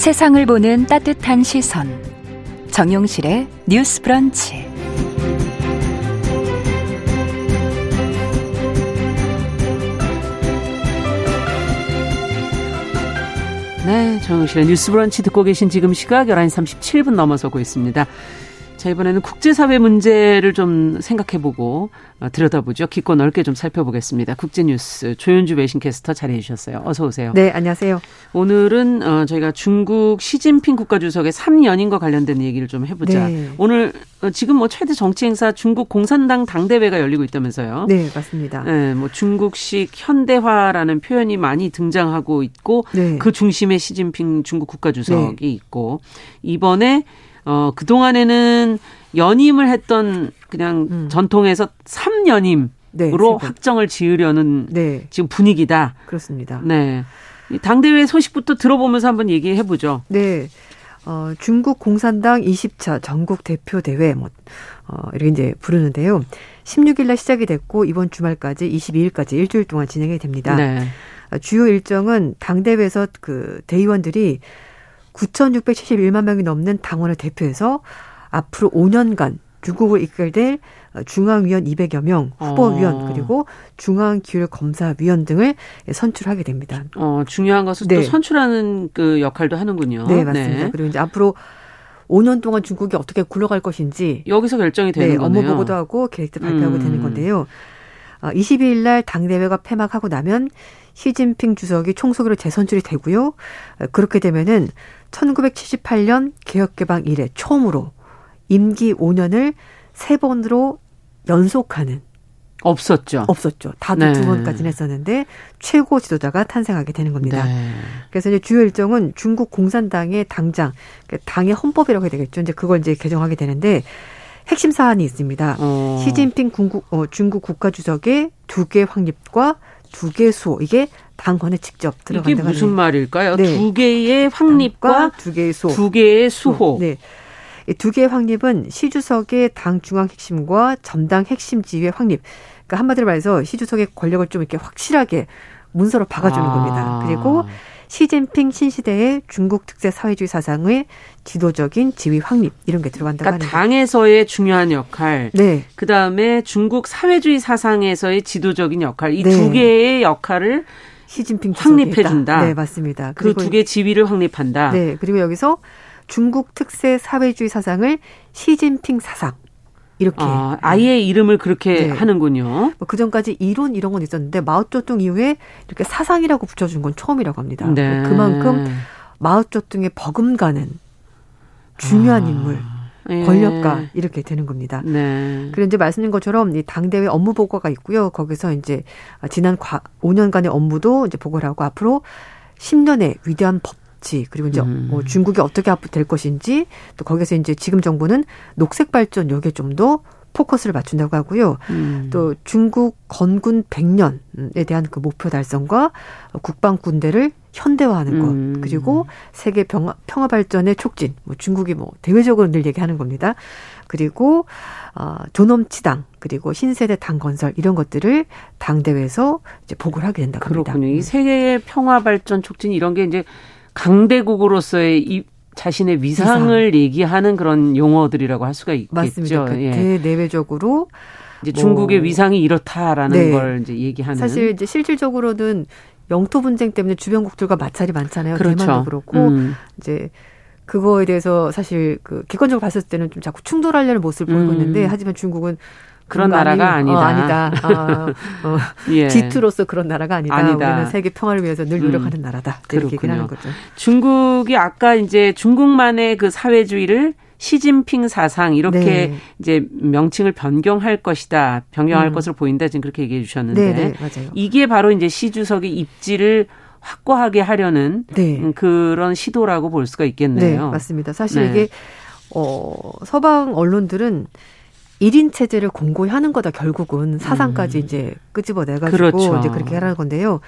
세상을 보는 따뜻한 시선. 정용실의 뉴스 브런치. 네, 정용실의 뉴스 브런치 듣고 계신 지금 시각 11시 37분 넘어서고 있습니다. 자, 이번에는 국제사회 문제를 좀 생각해보고 어, 들여다보죠. 깊고 넓게 좀 살펴보겠습니다. 국제뉴스 조윤주 외신캐스터 자리해 주셨어요. 어서 오세요. 네, 안녕하세요. 오늘은 어, 저희가 중국 시진핑 국가주석의 3연인과 관련된 얘기를 좀 해보자. 네. 오늘 어, 지금 뭐 최대 정치 행사 중국 공산당 당대회가 열리고 있다면서요. 네, 맞습니다. 네, 뭐 중국식 현대화라는 표현이 많이 등장하고 있고 네. 그 중심에 시진핑 중국 국가주석이 네. 있고 이번에 어, 그동안에는 연임을 했던 그냥 음. 전통에서 3연임 으로 네, 확정을 지으려는 네. 지금 분위기다. 그렇습니다. 네. 당대회 소식부터 들어보면서 한번 얘기해 보죠. 네. 어, 중국 공산당 20차 전국 대표 대회 뭐 어, 이렇게 이제 부르는데요. 16일 날 시작이 됐고 이번 주말까지 22일까지 일주일 동안 진행이 됩니다. 네. 어, 주요 일정은 당대회에서 그 대의원들이 9,671만 명이 넘는 당원을 대표해서 앞으로 5년간 중국을 이끌 중앙위원 200여 명, 후보위원 어. 그리고 중앙기율검사위원 등을 선출하게 됩니다. 어, 중요한 것은 네. 또 선출하는 그 역할도 하는군요. 네, 맞습니다. 네. 그리고 이제 앞으로 5년 동안 중국이 어떻게 굴러갈 것인지 여기서 결정이 되는 네, 거네요. 업무 보고도 하고 계획도 발표하고 음. 되는 건데요. 22일 어, 날 당대회가 폐막하고 나면 시진핑 주석이 총석으로 재선출이 되고요. 어, 그렇게 되면은 1978년 개혁개방 이래 처음으로 임기 5년을 세 번으로 연속하는 없었죠. 없었죠. 다두 네. 번까지는 했었는데 최고 지도자가 탄생하게 되는 겁니다. 네. 그래서 이제 주요 일정은 중국 공산당의 당장 그러니까 당의 헌법이라고 해야 되겠죠. 이제 그걸 이제 개정하게 되는데 핵심 사안이 있습니다. 어. 시진핑 중국, 어, 중국 국가주석의 두 개 확립과 두 개 수호 이게 당권에 직접 들어간다. 이게 무슨 말일까요? 네. 두 개의 확립과 두 개의 수호. 두 개의 수호. 네. 두 개의 확립은 시 주석의 당 중앙 핵심과 전당 핵심 지위의 확립. 그러니까 한마디로 말해서 시 주석의 권력을 좀 이렇게 확실하게 문서로 박아주는 아. 겁니다. 그리고 시진핑 신시대의 중국 특색 사회주의 사상의 지도적인 지위 확립 이런 게 들어간다고 그러니까 하는 당에서의 중요한 역할, 네. 그 다음에 중국 사회주의 사상에서의 지도적인 역할 이두 네. 개의 역할을 시진핑 확립해 준다. 네, 맞습니다. 그 두 개의 지위를 확립한다. 네, 그리고 여기서 중국 특색 사회주의 사상을 시진핑 사상 이렇게 아, 아예 이름을 그렇게 네. 하는군요. 뭐그 전까지 이론 이런 건 있었는데 마오쩌둥 이후에 이렇게 사상이라고 붙여준 건 처음이라고 합니다. 네. 그만큼 마오쩌둥에 버금가는 중요한 아. 인물. 예. 권력가 이렇게 되는 겁니다. 네. 그리고 이제 말씀드린 것처럼 이 당대회 업무 보고가 있고요. 거기서 이제 지난 5년간의 업무도 이제 보고를 하고 앞으로 10년의 위대한 법 치 그리고 이제 음. 뭐 중국이 어떻게 앞으로 될 것인지 또 거기서 이제 지금 정부는 녹색 발전 요게 좀 더 포커스를 맞춘다고 하고요. 음. 또 중국 건군 100년에 대한 그 목표 달성과 국방 군대를 현대화하는 것 음. 그리고 세계 평화, 평화 발전의 촉진 뭐 중국이 뭐 대외적으로 늘 얘기하는 겁니다. 그리고 어, 존엄치당 그리고 신세대 당 건설 이런 것들을 당 대회에서 이제 보고를 하게 된다고 합니다. 그렇군요. 이 음. 세계의 평화 발전 촉진 이런 게 이제 강대국으로서의 이 자신의 위상을 위상. 얘기하는 그런 용어들이라고 할 수가 있겠죠. 맞습니다. 그 예. 대내외적으로 이제 중국의 뭐. 위상이 이렇다라는 네. 걸 이제 얘기하는 사실 이제 실질적으로는 영토 분쟁 때문에 주변국들과 마찰이 많잖아요. 그렇죠. 대만도 그렇고 음. 이제 그거에 대해서 사실 그 객관적으로 봤을 때는 좀 자꾸 충돌하려는 모습을 보이고 음. 있는데 하지만 중국은 그런 나라가 아니, 어, 아니다. 아, 어, 예. G2로서 그런 나라가 아니다. 아니다. 우리는 세계 평화를 위해서 늘 노력하는 음. 나라다. 이렇게 얘기하는 거죠. 중국이 아까 이제 중국만의 그 사회주의를 시진핑 사상 이렇게 네. 이제 명칭을 변경할 것이다. 변경할 음. 것으로 보인다. 지금 그렇게 얘기해 주셨는데 네, 네, 이게 바로 이제 시 주석의 입지를 확고하게 하려는 네. 음, 그런 시도라고 볼 수가 있겠네요. 네, 맞습니다. 사실 네. 이게 어 서방 언론들은 1인 체제를 공고히 하는 거다 결국은 사상까지 음. 이제 끄집어내 가지고 그렇죠. 이제 그렇게 하라는 건데요.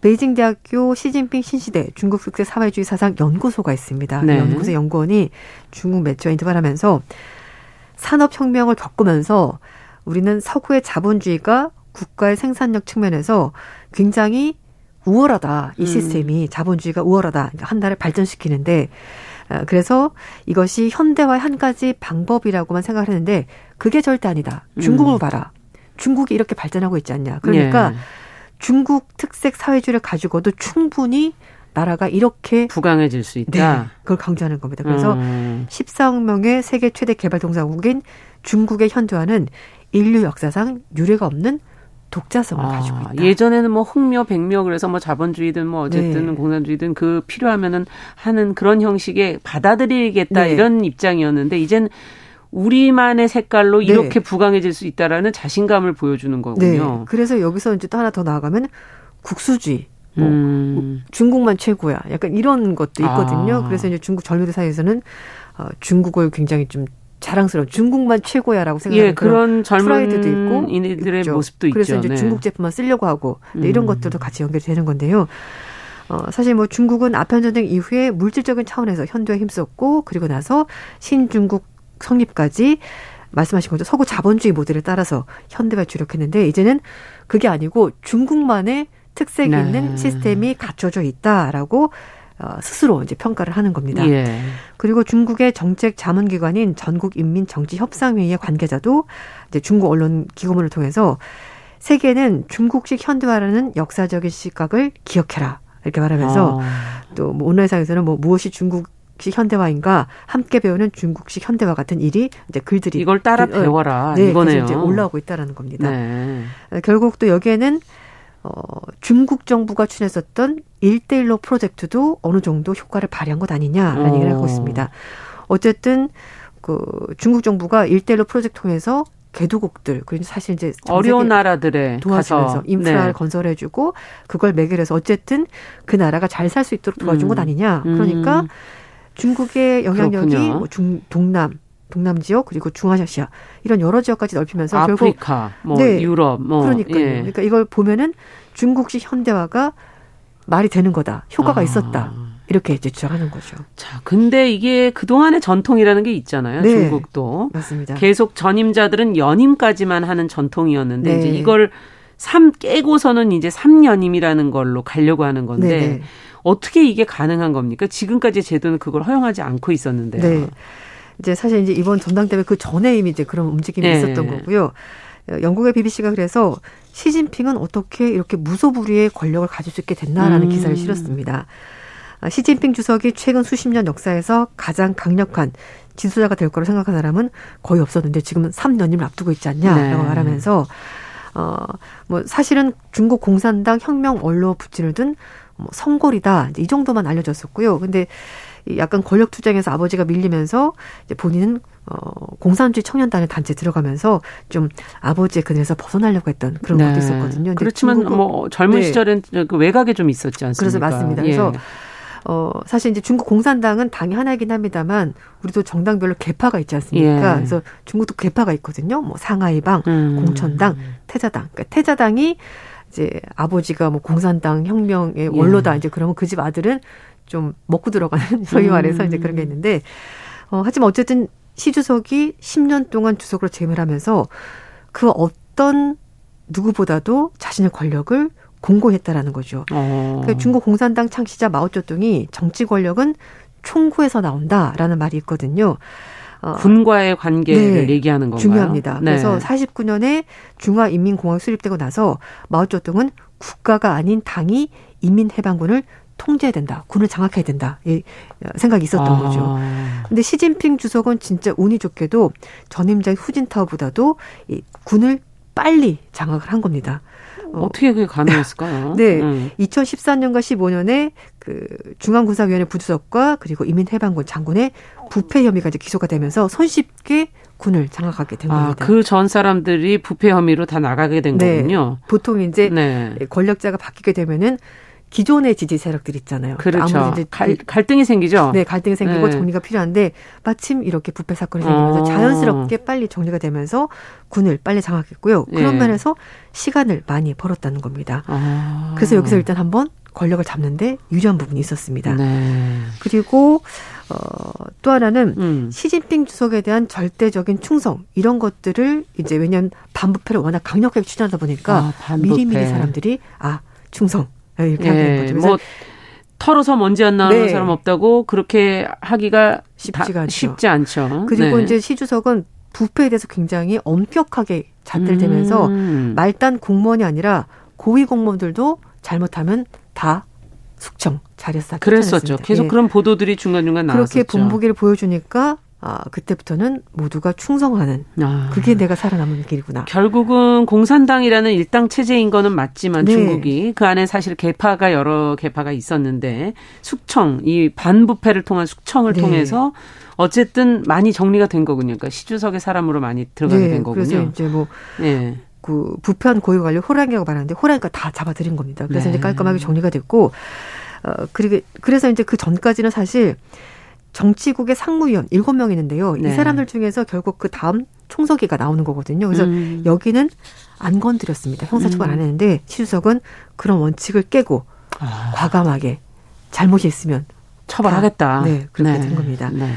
베이징 대학교 시진핑 신시대 중국 특색 사회주의 사상 연구소가 있습니다. 네. 연구소 연구원이 중국 매체와 인터뷰를 하면서 산업혁명을 겪으면서 우리는 서구의 자본주의가 국가의 생산력 측면에서 굉장히 우월하다. 이 음. 시스템이 음. 자본주의가 우월하다. 한 나라를 발전시키는데 어, 그래서 이것이 현대화의 한 가지 방법이라고만 생각을 했는데 그게 절대 아니다. 중국을 음. 봐라. 중국이 이렇게 발전하고 있지 않냐. 그러니까 예. 중국 특색 사회주의를 가지고도 충분히 나라가 이렇게 부강해질 수 있다. 네, 그걸 강조하는 겁니다. 그래서 음. 14억 명의 세계 최대 개발동산국인 중국의 현대화는 인류 역사상 유례가 없는 독자성을 아, 가지고 있다. 예전에는 뭐 흑묘, 백묘 그래서 뭐 자본주의든 뭐 어쨌든 네. 공산주의든 그 필요하면은 하는 그런 형식의 받아들이겠다 네. 이런 입장이었는데 이젠 우리만의 색깔로 네. 이렇게 부강해질 수 있다라는 자신감을 보여주는 거군요. 네. 그래서 여기서 이제 또 하나 더 나아가면 국수주의. 뭐 음. 중국만 최고야. 약간 이런 것도 있거든요. 아. 그래서 이제 중국 젊은이들 사이에서는 어, 중국을 굉장히 좀 자랑스러운 중국만 최고야라고 생각하는 예, 그런, 그런 프라이드도 있고 이들의 있죠. 모습도 있죠. 그래서 이제 네. 중국 제품만 쓰려고 하고 네, 이런 음. 것들도 같이 연결되는 건데요. 어, 사실 뭐 중국은 아편 전쟁 이후에 물질적인 차원에서 현대에 힘썼고 그리고 나서 신중국 성립까지 말씀하신 거죠. 서구 자본주의 모델을 따라서 현대화 주력했는데 이제는 그게 아니고 중국만의 특색 네. 있는 시스템이 갖춰져 있다라고 어, 스스로 이제 평가를 하는 겁니다. 예. 그리고 중국의 정책 자문 기관인 전국 인민 정치 협상 회의의 관계자도 이제 중국 언론 기고문을 통해서 세계는 중국식 현대화라는 역사적인 시각을 기억해라 이렇게 말하면서 어. 또뭐 온라인상에서는 뭐 무엇이 중국 식 현대화인가 함께 배우는 중국식 현대화 같은 일이 이제 글들이 이걸 따라 그, 어, 배워라 네, 이거네요. 이제 올라오고 있다라는 겁니다. 네. 어, 결국 또 여기에는 어, 중국 정부가 추진했었던 일대일로 프로젝트도 어느 정도 효과를 발휘한 것 아니냐라는 어. 얘기를 하고 있습니다. 어쨌든 그 중국 정부가 일대일로 프로젝트 통해서 개도국들 그리고 사실 이제 어려운 나라들에 도와주면서 인프라를 네. 건설해주고 그걸 매개해서 어쨌든 그 나라가 잘 살 수 있도록 도와준 음. 것 아니냐. 그러니까 음. 중국의 영향력이 뭐 중, 동남 동남 지역 그리고 중아시아 이런 여러 지역까지 넓히면서 아프리카, 결국 뭐 네, 유럽, 뭐 그러니까요. 예. 그러니까 이걸 보면은 중국식 현대화가 말이 되는 거다, 효과가 아. 있었다. 이렇게 이제 주장하는 거죠. 자, 근데 이게 그동안의 전통이라는 게 있잖아요. 네, 중국도. 맞습니다. 계속 전임자들은 연임까지만 하는 전통이었는데 네. 이제 이걸 삼 깨고서는 이제 삼연임이라는 걸로 가려고 하는 건데 네, 네. 어떻게 이게 가능한 겁니까? 지금까지 제도는 그걸 허용하지 않고 있었는데요. 네. 이제 사실 이제 이번 전당대회 그 전에 이미 이제 그런 움직임이 네. 있었던 거고요. 영국의 BBC가 그래서 시진핑은 어떻게 이렇게 무소불위의 권력을 가질 수 있게 됐나라는 음. 기사를 실었습니다. 아, 시진핑 주석이 최근 수십 년 역사에서 가장 강력한 지도자가 될 거로 생각한 사람은 거의 없었는데 지금은 3년임을 앞두고 있지 않냐라고 네. 말하면서 어, 뭐 사실은 중국 공산당 혁명 원로 부친을 둔뭐 성골이다. 이 정도만 알려졌었고요. 근데 약간 권력 투쟁에서 아버지가 밀리면서 이제 본인은 어, 공산주의 청년단의 단체 들어가면서 좀 아버지의 그늘에서 벗어나려고 했던 그런 네. 것도 있었거든요. 그렇지만 뭐 젊은 네. 시절엔 그 외곽에 좀 있었지 않습니까? 그래서 맞습니다. 그래서 예. 어, 사실 이제 중국 공산당은 당이 하나이긴 합니다만 우리도 정당별로 개파가 있지 않습니까? 예. 그래서 중국도 개파가 있거든요. 뭐 상하이방, 음. 공천당, 태자당. 그러니까 태자당이 이제 아버지가 뭐 공산당 혁명의 예. 원로다. 예. 이제 그러면 그 집 아들은 좀 먹고 들어가는 소위 말해서 음. 이제 그런 게 있는데 어 하지만 어쨌든 시 주석이 10년 동안 주석으로 재임을 하면서 그 어떤 누구보다도 자신의 권력을 공고했다라는 거죠. 어. 그러니까 중국 공산당 창시자 마오쩌둥이 정치 권력은 총구에서 나온다라는 말이 있거든요. 어, 군과의 관계를 네, 얘기하는 건가요? 중요합니다. 네. 그래서 49년에 중화인민공화국 수립되고 나서 마오쩌둥은 국가가 아닌 당이 인민해방군을 통제해야 된다. 군을 장악해야 된다. 이 생각이 있었던 아. 거죠. 근데 시진핑 주석은 진짜 운이 좋게도 전임장 후진타오보다도 이 군을 빨리 장악을 한 겁니다. 어. 어떻게 그게 가능했을까요? 네. 음. 2014년과 15년에 그 중앙군사위원회 부주석과 그리고 이민해방군 장군의 부패 혐의가 이제 기소가 되면서 손쉽게 군을 장악하게 된 아, 겁니다. 그 전 사람들이 부패 혐의로 다 나가게 된 네. 거군요. 보통 이제 네. 권력자가 바뀌게 되면은 기존의 지지 세력들 있잖아요. 그렇죠. 이제 갈, 갈등이 생기죠. 네, 갈등이 생기고 네. 정리가 필요한데 마침 이렇게 부패 사건이 생기면서 어. 자연스럽게 빨리 정리가 되면서 군을 빨리 장악했고요. 그런 예. 면에서 시간을 많이 벌었다는 겁니다. 아. 그래서 여기서 일단 한번 권력을 잡는데 유리한 부분이 있었습니다. 네. 그리고 어, 또 하나는 음. 시진핑 주석에 대한 절대적인 충성 이런 것들을 이제 왜냐하면 반부패를 워낙 강력하게 추진하다 보니까 아, 미리미리 사람들이 아 충성 네, 이렇게 하게 된 거죠. 뭐 털어서 먼지 안 나오는 네. 사람 없다고 그렇게 하기가 쉽지가 않죠. 쉽지 않죠. 그리고 네. 이제 시 주석은 부패에 대해서 굉장히 엄격하게 잣들대면서 음. 말단 공무원이 아니라 고위 공무원들도 잘못하면 다 숙청 자리에서 그랬었죠. 계속 예. 그런 보도들이 중간중간 나왔었죠. 그렇게 본보기를 보여주니까 아, 그때부터는 모두가 충성하는 아. 그게 내가 살아남는 길이구나. 결국은 공산당이라는 일당 체제인 거는 맞지만 네. 중국이 그 안에 사실 개파가 여러 개파가 있었는데 숙청 이 반부패를 통한 숙청을 네. 통해서 어쨌든 많이 정리가 된 거군요. 그러니까 시주석의 사람으로 많이 들어가게 네. 된 거군요. 그래서 이제 뭐 네. 그 부패한 고위 관료 호랑이라고 말하는데 호랑이가 다 잡아들인 겁니다. 그래서 네. 이제 깔끔하게 정리가 됐고 어 그리고 그래서 이제 그 전까지는 사실 정치국의 상무위원 일곱 명 있는데요. 네. 이 사람들 중에서 결국 그 다음 총서기가 나오는 거거든요. 그래서 음. 여기는 안 건드렸습니다. 형사처벌 음. 안 했는데 시주석은 그런 원칙을 깨고 아. 과감하게 잘못이 있으면 처벌하겠다. 네, 그렇게 네. 된 겁니다. 네.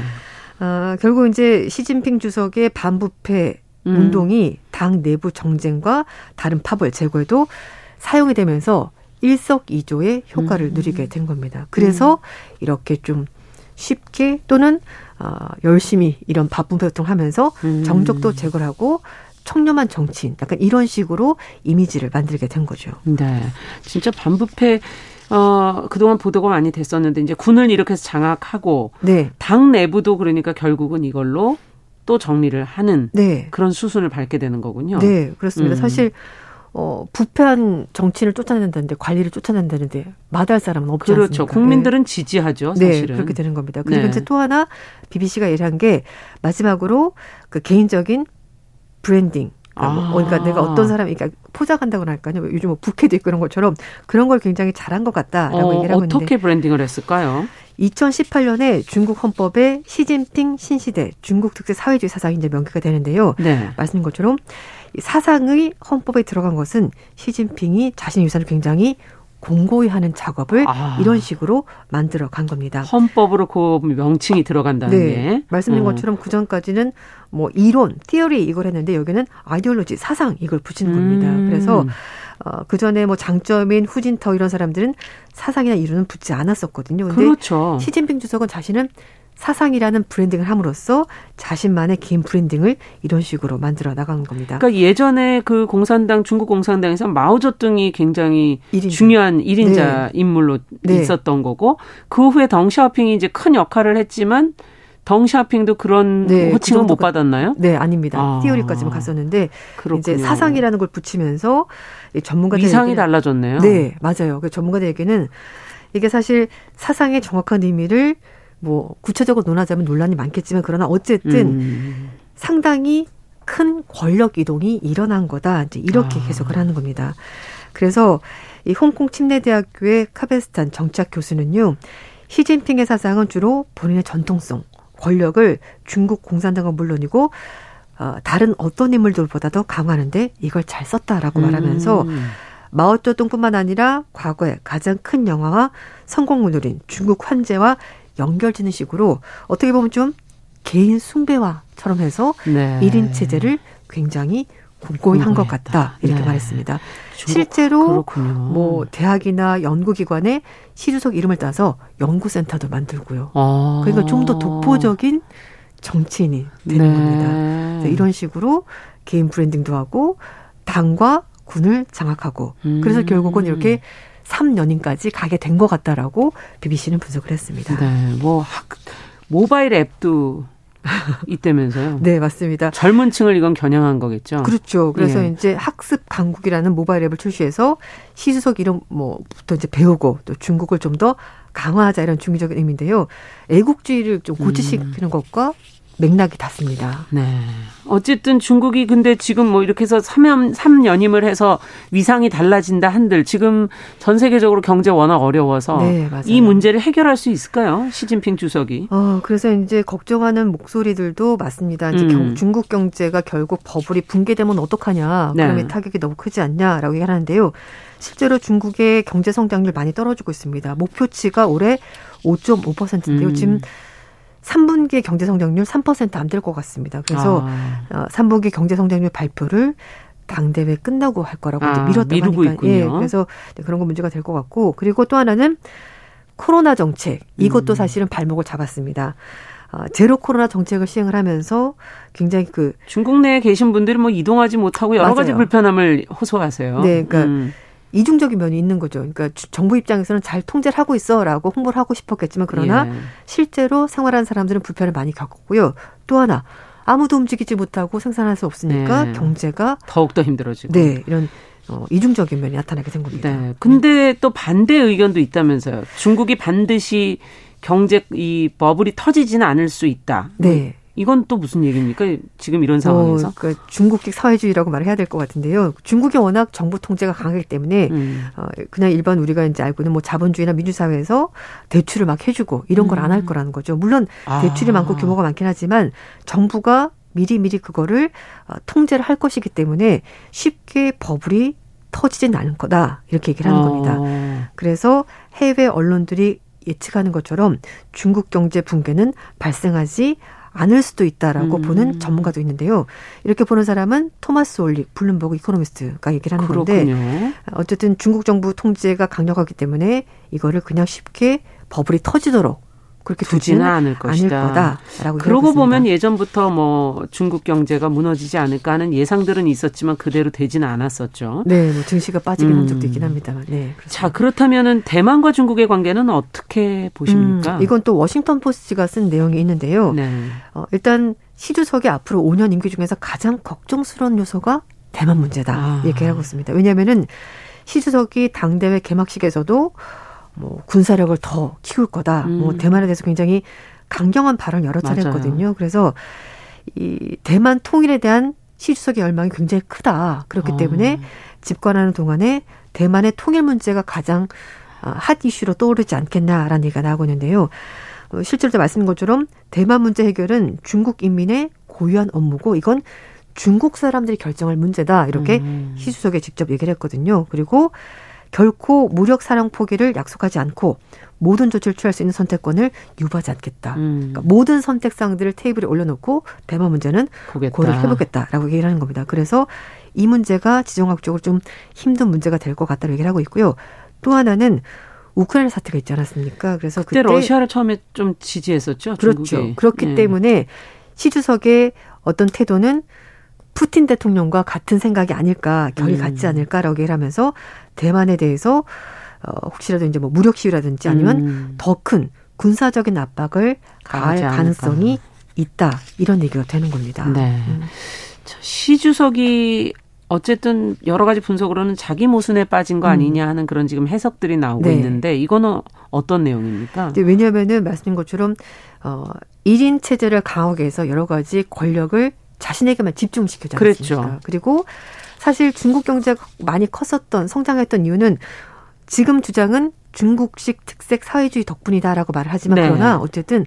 어, 결국 이제 시진핑 주석의 반부패 음. 운동이 당 내부 정쟁과 다른 파벌 제거에도 사용이 되면서 일석이조의 효과를 음. 누리게 된 겁니다. 그래서 음. 이렇게 좀 쉽게 또는 어, 열심히 이런 바쁜 활동을 하면서 음. 정적도 제거를 하고 청렴한 정치인 약간 이런 식으로 이미지를 만들게 된 거죠. 네. 진짜 반부패 어, 그동안 보도가 많이 됐었는데 이제 군을 이렇게 해서 장악하고 네. 당 내부도 그러니까 결국은 이걸로 또 정리를 하는 네. 그런 수순을 밟게 되는 거군요. 네, 그렇습니다. 음. 사실 어, 부패한 정치인을 쫓아낸다는데 관리를 쫓아낸다는데 마다할 사람은 없지 그렇죠. 않습니까? 국민들은 네. 지지하죠. 사실은. 네, 그렇게 되는 겁니다. 그리고 네. 이제 또 하나 BBC가 얘기한 게 마지막으로 그 개인적인 브랜딩 뭐, 아. 그러니까 내가 어떤 사람이 그러니까 포장한다고나 할까요? 요즘 뭐 부캐도 있고 그런 것처럼 그런 걸 굉장히 잘한 것 같다라고 어, 얘기를 하고 있는데 어떻게 브랜딩을 했을까요? 2018년에 중국 헌법에 시진핑 신시대 중국 특색 사회주의 사상이 이제 명기가 되는데요. 네. 말씀인 것처럼 사상의 헌법에 들어간 것은 시진핑이 자신의 유산을 굉장히 공고히 하는 작업을 아. 이런 식으로 만들어 간 겁니다. 헌법으로 그 명칭이 들어간다는 네. 게. 말씀드린 음. 것처럼 그 전까지는 뭐 이론, 티어리 이걸 했는데 여기는 아이디올로지, 사상 이걸 붙이는 겁니다. 음. 그래서 어, 그 전에 뭐 장점인 후진터 이런 사람들은 사상이나 이론은 붙지 않았었거든요. 근데 그렇죠. 시진핑 주석은 자신은 사상이라는 브랜딩을 함으로써 자신만의 개인 브랜딩을 이런 식으로 만들어 나가는 겁니다. 그러니까 예전에 그 공산당 중국 공산당에서 마오쩌둥이 굉장히 1인자. 중요한 1인자 네. 인물로 네. 있었던 거고 그 후에 덩샤오핑이 이제 큰 역할을 했지만 덩샤핑도 그런 네, 호칭은 그 못 받았나요? 네, 아닙니다. 아. 티오리까지만 갔었는데 그렇군요. 이제 사상이라는 걸 붙이면서 전문가들 위상이 달라졌네요. 네, 맞아요. 그 전문가들에게는 이게 사실 사상의 정확한 의미를 뭐 구체적으로 논하자면 논란이 많겠지만 그러나 어쨌든 음. 상당히 큰 권력 이동이 일어난 거다. 이제 이렇게 아. 해석을 하는 겁니다. 그래서 이 홍콩 침례대학교의 카베스탄 정치학 교수는요. 시진핑의 사상은 주로 본인의 전통성, 권력을 중국 공산당은 물론이고 어, 다른 어떤 인물들보다도 강화하는데 이걸 잘 썼다라고 음. 말하면서 마오쩌둥뿐만 아니라 과거에 가장 큰 영화와 성공을 누린 중국 환제와 연결되는 식으로 어떻게 보면 좀 개인 숭배화처럼 해서 네. 1인 체제를 굉장히 공고히 한것 같다 이렇게 네. 말했습니다. 실제로 그렇군요. 뭐 대학이나 연구기관에 시주석 이름을 따서 연구센터도 만들고요. 아. 그러니까 좀 더 독보적인 정치인이 되는 네. 겁니다. 이런 식으로 개인 브랜딩도 하고 당과 군을 장악하고 음. 그래서 결국은 이렇게 3년인까지 가게 된 것 같다라고 BBC는 분석을 했습니다. 네, 뭐 학, 모바일 앱도 있다면서요? 네, 맞습니다. 젊은 층을 이건 겨냥한 거겠죠? 그렇죠. 그래서 예. 이제 학습 강국이라는 모바일 앱을 출시해서 시수석 이름 뭐부터 이제 배우고 또 중국을 좀 더 강화하자 이런 중의적인 의미인데요. 애국주의를 좀 고치시키는 음. 것과 맥락이 닿습니다. 네. 어쨌든 중국이 근데 지금 뭐 이렇게 해서 3연, 3연임을 해서 위상이 달라진다 한들 지금 전 세계적으로 경제 워낙 어려워서 네, 이 문제를 해결할 수 있을까요? 시진핑 주석이. 어, 그래서 이제 걱정하는 목소리들도 많습니다. 이제 음. 중국 경제가 결국 버블이 붕괴되면 어떡하냐. 네. 그러면 타격이 너무 크지 않냐라고 얘기하는데요. 실제로 중국의 경제 성장률 많이 떨어지고 있습니다. 목표치가 올해 5.5%인데요. 음. 지금 3분기 경제 성장률 3%안 될 것 같습니다. 그래서 아. 어, 3분기 경제 성장률 발표를 당대회 끝나고 할 거라고 아, 이제 미뤘다고 하니까 있군요. 예, 그래서 그런 거 문제가 될 것 같고 그리고 또 하나는 코로나 정책 이것도 음. 사실은 발목을 잡았습니다. 어, 제로 코로나 정책을 시행을 하면서 굉장히 그 중국 내에 계신 분들이 뭐 이동하지 못하고 여러 맞아요. 가지 불편함을 호소하세요. 네, 그러니까 음. 이중적인 면이 있는 거죠. 그러니까 정부 입장에서는 잘 통제를 하고 있어라고 홍보를 하고 싶었겠지만 그러나 예. 실제로 생활하는 사람들은 불편을 많이 겪었고요. 또 하나 아무도 움직이지 못하고 생산할 수 없으니까 예. 경제가 더욱 더 힘들어지고 네 이런 어, 이중적인 면이 나타나게 된 겁니다. 네. 근데 또 반대 의견도 있다면서요. 중국이 반드시 경제 이 버블이 터지지는 않을 수 있다. 네. 이건 또 무슨 얘기입니까? 지금 이런 상황에서? 어, 그러니까 중국식 사회주의라고 말을 해야 될 것 같은데요. 중국이 워낙 정부 통제가 강하기 때문에 음. 어, 그냥 일반 우리가 이제 알고 있는 뭐 자본주의나 민주사회에서 대출을 막 해주고 이런 걸 안할 음. 거라는 거죠. 물론 아. 대출이 많고 규모가 많긴 하지만 정부가 미리 미리 그거를 어, 통제를 할 것이기 때문에 쉽게 버블이 터지진 않을 거다 이렇게 얘기를 하는 어. 겁니다. 그래서 해외 언론들이 예측하는 것처럼 중국 경제 붕괴는 발생하지 않을 수도 있다라고 음. 보는 전문가도 있는데요. 이렇게 보는 사람은 토마스 올릭 블룸버그 이코노미스트가 얘기를 하는 그렇군요. 건데 어쨌든 중국 정부 통제가 강력하기 때문에 이거를 그냥 쉽게 버블이 터지도록 그렇게 두지는 않을 것이다. 거다라고 그러고 보면 예전부터 뭐 중국 경제가 무너지지 않을까 하는 예상들은 있었지만 그대로 되지는 않았었죠. 네, 뭐 증시가 빠지긴 음. 한 적도 있긴 합니다만. 네. 그렇습니다. 자, 그렇다면은 대만과 중국의 관계는 어떻게 보십니까? 음, 이건 또 워싱턴 포스트가 쓴 내용이 있는데요. 네. 어, 일단 시 주석이 앞으로 5년 임기 중에서 가장 걱정스러운 요소가 대만 문제다. 아. 얘기하고 있습니다. 왜냐하면은 시 주석이 당대회 개막식에서도 뭐 군사력을 더 키울 거다. 뭐 음. 뭐 대만에 대해서 굉장히 강경한 발언 여러 차례 맞아요. 했거든요. 그래서 이 대만 통일에 대한 시 주석의 열망이 굉장히 크다. 그렇기 어. 때문에 집권하는 동안에 대만의 통일 문제가 가장 어, 핫 이슈로 떠오르지 않겠나라는 얘기가 나오고 있는데요. 어, 실제로 말씀인 것처럼 대만 문제 해결은 중국 인민의 고유한 업무고 이건 중국 사람들이 결정할 문제다 이렇게 음. 시수석에 직접 얘기를 했거든요. 그리고 결코 무력 사령 포기를 약속하지 않고 모든 조치를 취할 수 있는 선택권을 유보하지 않겠다. 음. 그러니까 모든 선택상들을 테이블에 올려놓고 대만 문제는 보겠다. 고를 해보겠다라고 얘기를 하는 겁니다. 그래서 이 문제가 지정학적으로 좀 힘든 문제가 될 것 같다고 얘기를 하고 있고요. 또 하나는 우크라이나 사태가 있지 않았습니까? 그래서 그때, 그때 러시아를 처음에 좀 지지했었죠. 그렇죠. 중국이. 그렇기 네. 때문에 시 주석의 어떤 태도는 푸틴 대통령과 같은 생각이 아닐까, 결이 음. 같지 않을까라고 얘기를 하면서 대만에 대해서 어, 혹시라도 이제 뭐 무력 시위라든지 아니면 음. 더큰 군사적인 압박을 가할 가능성이 있다 이런 얘기가 되는 겁니다. 네. 음. 시 주석이 어쨌든 여러 가지 분석으로는 자기 모순에 빠진 거 음. 아니냐 하는 그런 지금 해석들이 나오고 네. 있는데 이거는 어떤 내용입니까? 왜냐하면은 말씀인 것처럼 어 1인 체제를 강하게 해서 여러 가지 권력을 자신에게만 집중시켜지 않습니까? 그랬죠. 그리고 사실 중국 경제가 많이 컸었던 성장했던 이유는 지금 주장은 중국식 특색 사회주의 덕분이다라고 말을 하지만 네. 그러나 어쨌든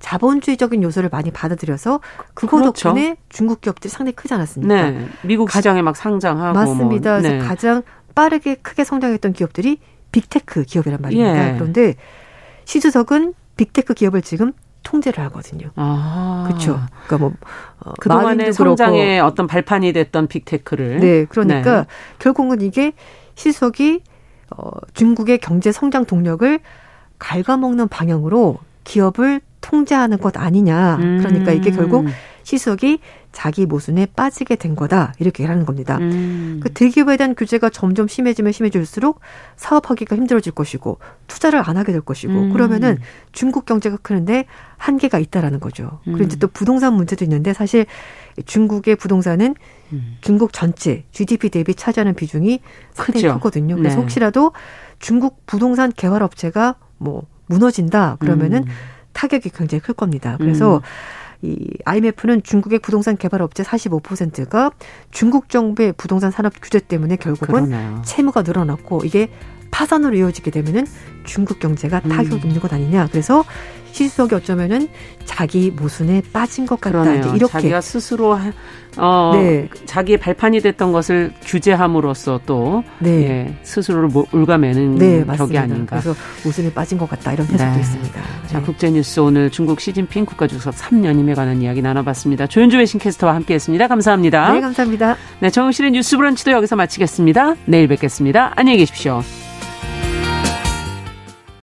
자본주의적인 요소를 많이 받아들여서 그거 그렇죠. 덕분에 중국 기업들이 상당히 크지 않았습니까? 네. 미국 시장에 막 상장하고 맞습니다. 뭐. 네. 그래서 가장 빠르게 크게 성장했던 기업들이 빅테크 기업이란 말입니다. 예. 그런데 시 주석은 빅테크 기업을 지금 통제를 하거든요. 아. 그렇죠. 그러니까 뭐 어, 그동안의 성장의 그렇고. 어떤 발판이 됐던 빅테크를 네, 그러니까 네. 결국은 이게 시 주석이 어, 중국의 경제 성장 동력을 갉아먹는 방향으로 기업을 통제하는 것 아니냐. 그러니까 이게 결국 음. 시 주석이 자기 모순에 빠지게 된 거다. 이렇게 하는 겁니다. 음. 그 대기업에 대한 규제가 점점 심해지면 심해질수록 사업하기가 힘들어질 것이고 투자를 안 하게 될 것이고 음. 그러면은 중국 경제가 크는데 한계가 있다라는 거죠. 음. 그리고 이제 또 부동산 문제도 있는데 사실 중국의 부동산은 음. 중국 전체 GDP 대비 차지하는 비중이 상당히 그렇죠. 크거든요. 그래서 네. 혹시라도 중국 부동산 개발 업체가 뭐 무너진다 그러면은 음. 타격이 굉장히 클 겁니다. 그래서 음. 이 IMF는 중국의 부동산 개발 업체 45%가 중국 정부의 부동산 산업 규제 때문에 결국은 그러네요. 채무가 늘어났고 이게 파산으로 이어지게 되면은 중국 경제가 음. 있는 것 아니냐. 그래서 시수석이 어쩌면은 자기 모순에 빠진 것 같다. 그러네요. 이렇게 자기가 스스로 어, 네. 자기의 발판이 됐던 것을 규제함으로써 또 네. 예, 스스로를 울가매는 네, 격이 아닌가. 그래서 모순에 빠진 것 같다 이런 해석도 네. 있습니다. 자, 네. 국제뉴스 오늘 중국 시진핑 국가주석 3년임에 관한 이야기 나눠봤습니다. 조윤주 외신캐스터와 함께했습니다. 감사합니다. 네, 감사합니다. 네, 정영실의 뉴스브런치도 여기서 마치겠습니다. 내일 뵙겠습니다. 안녕히 계십시오.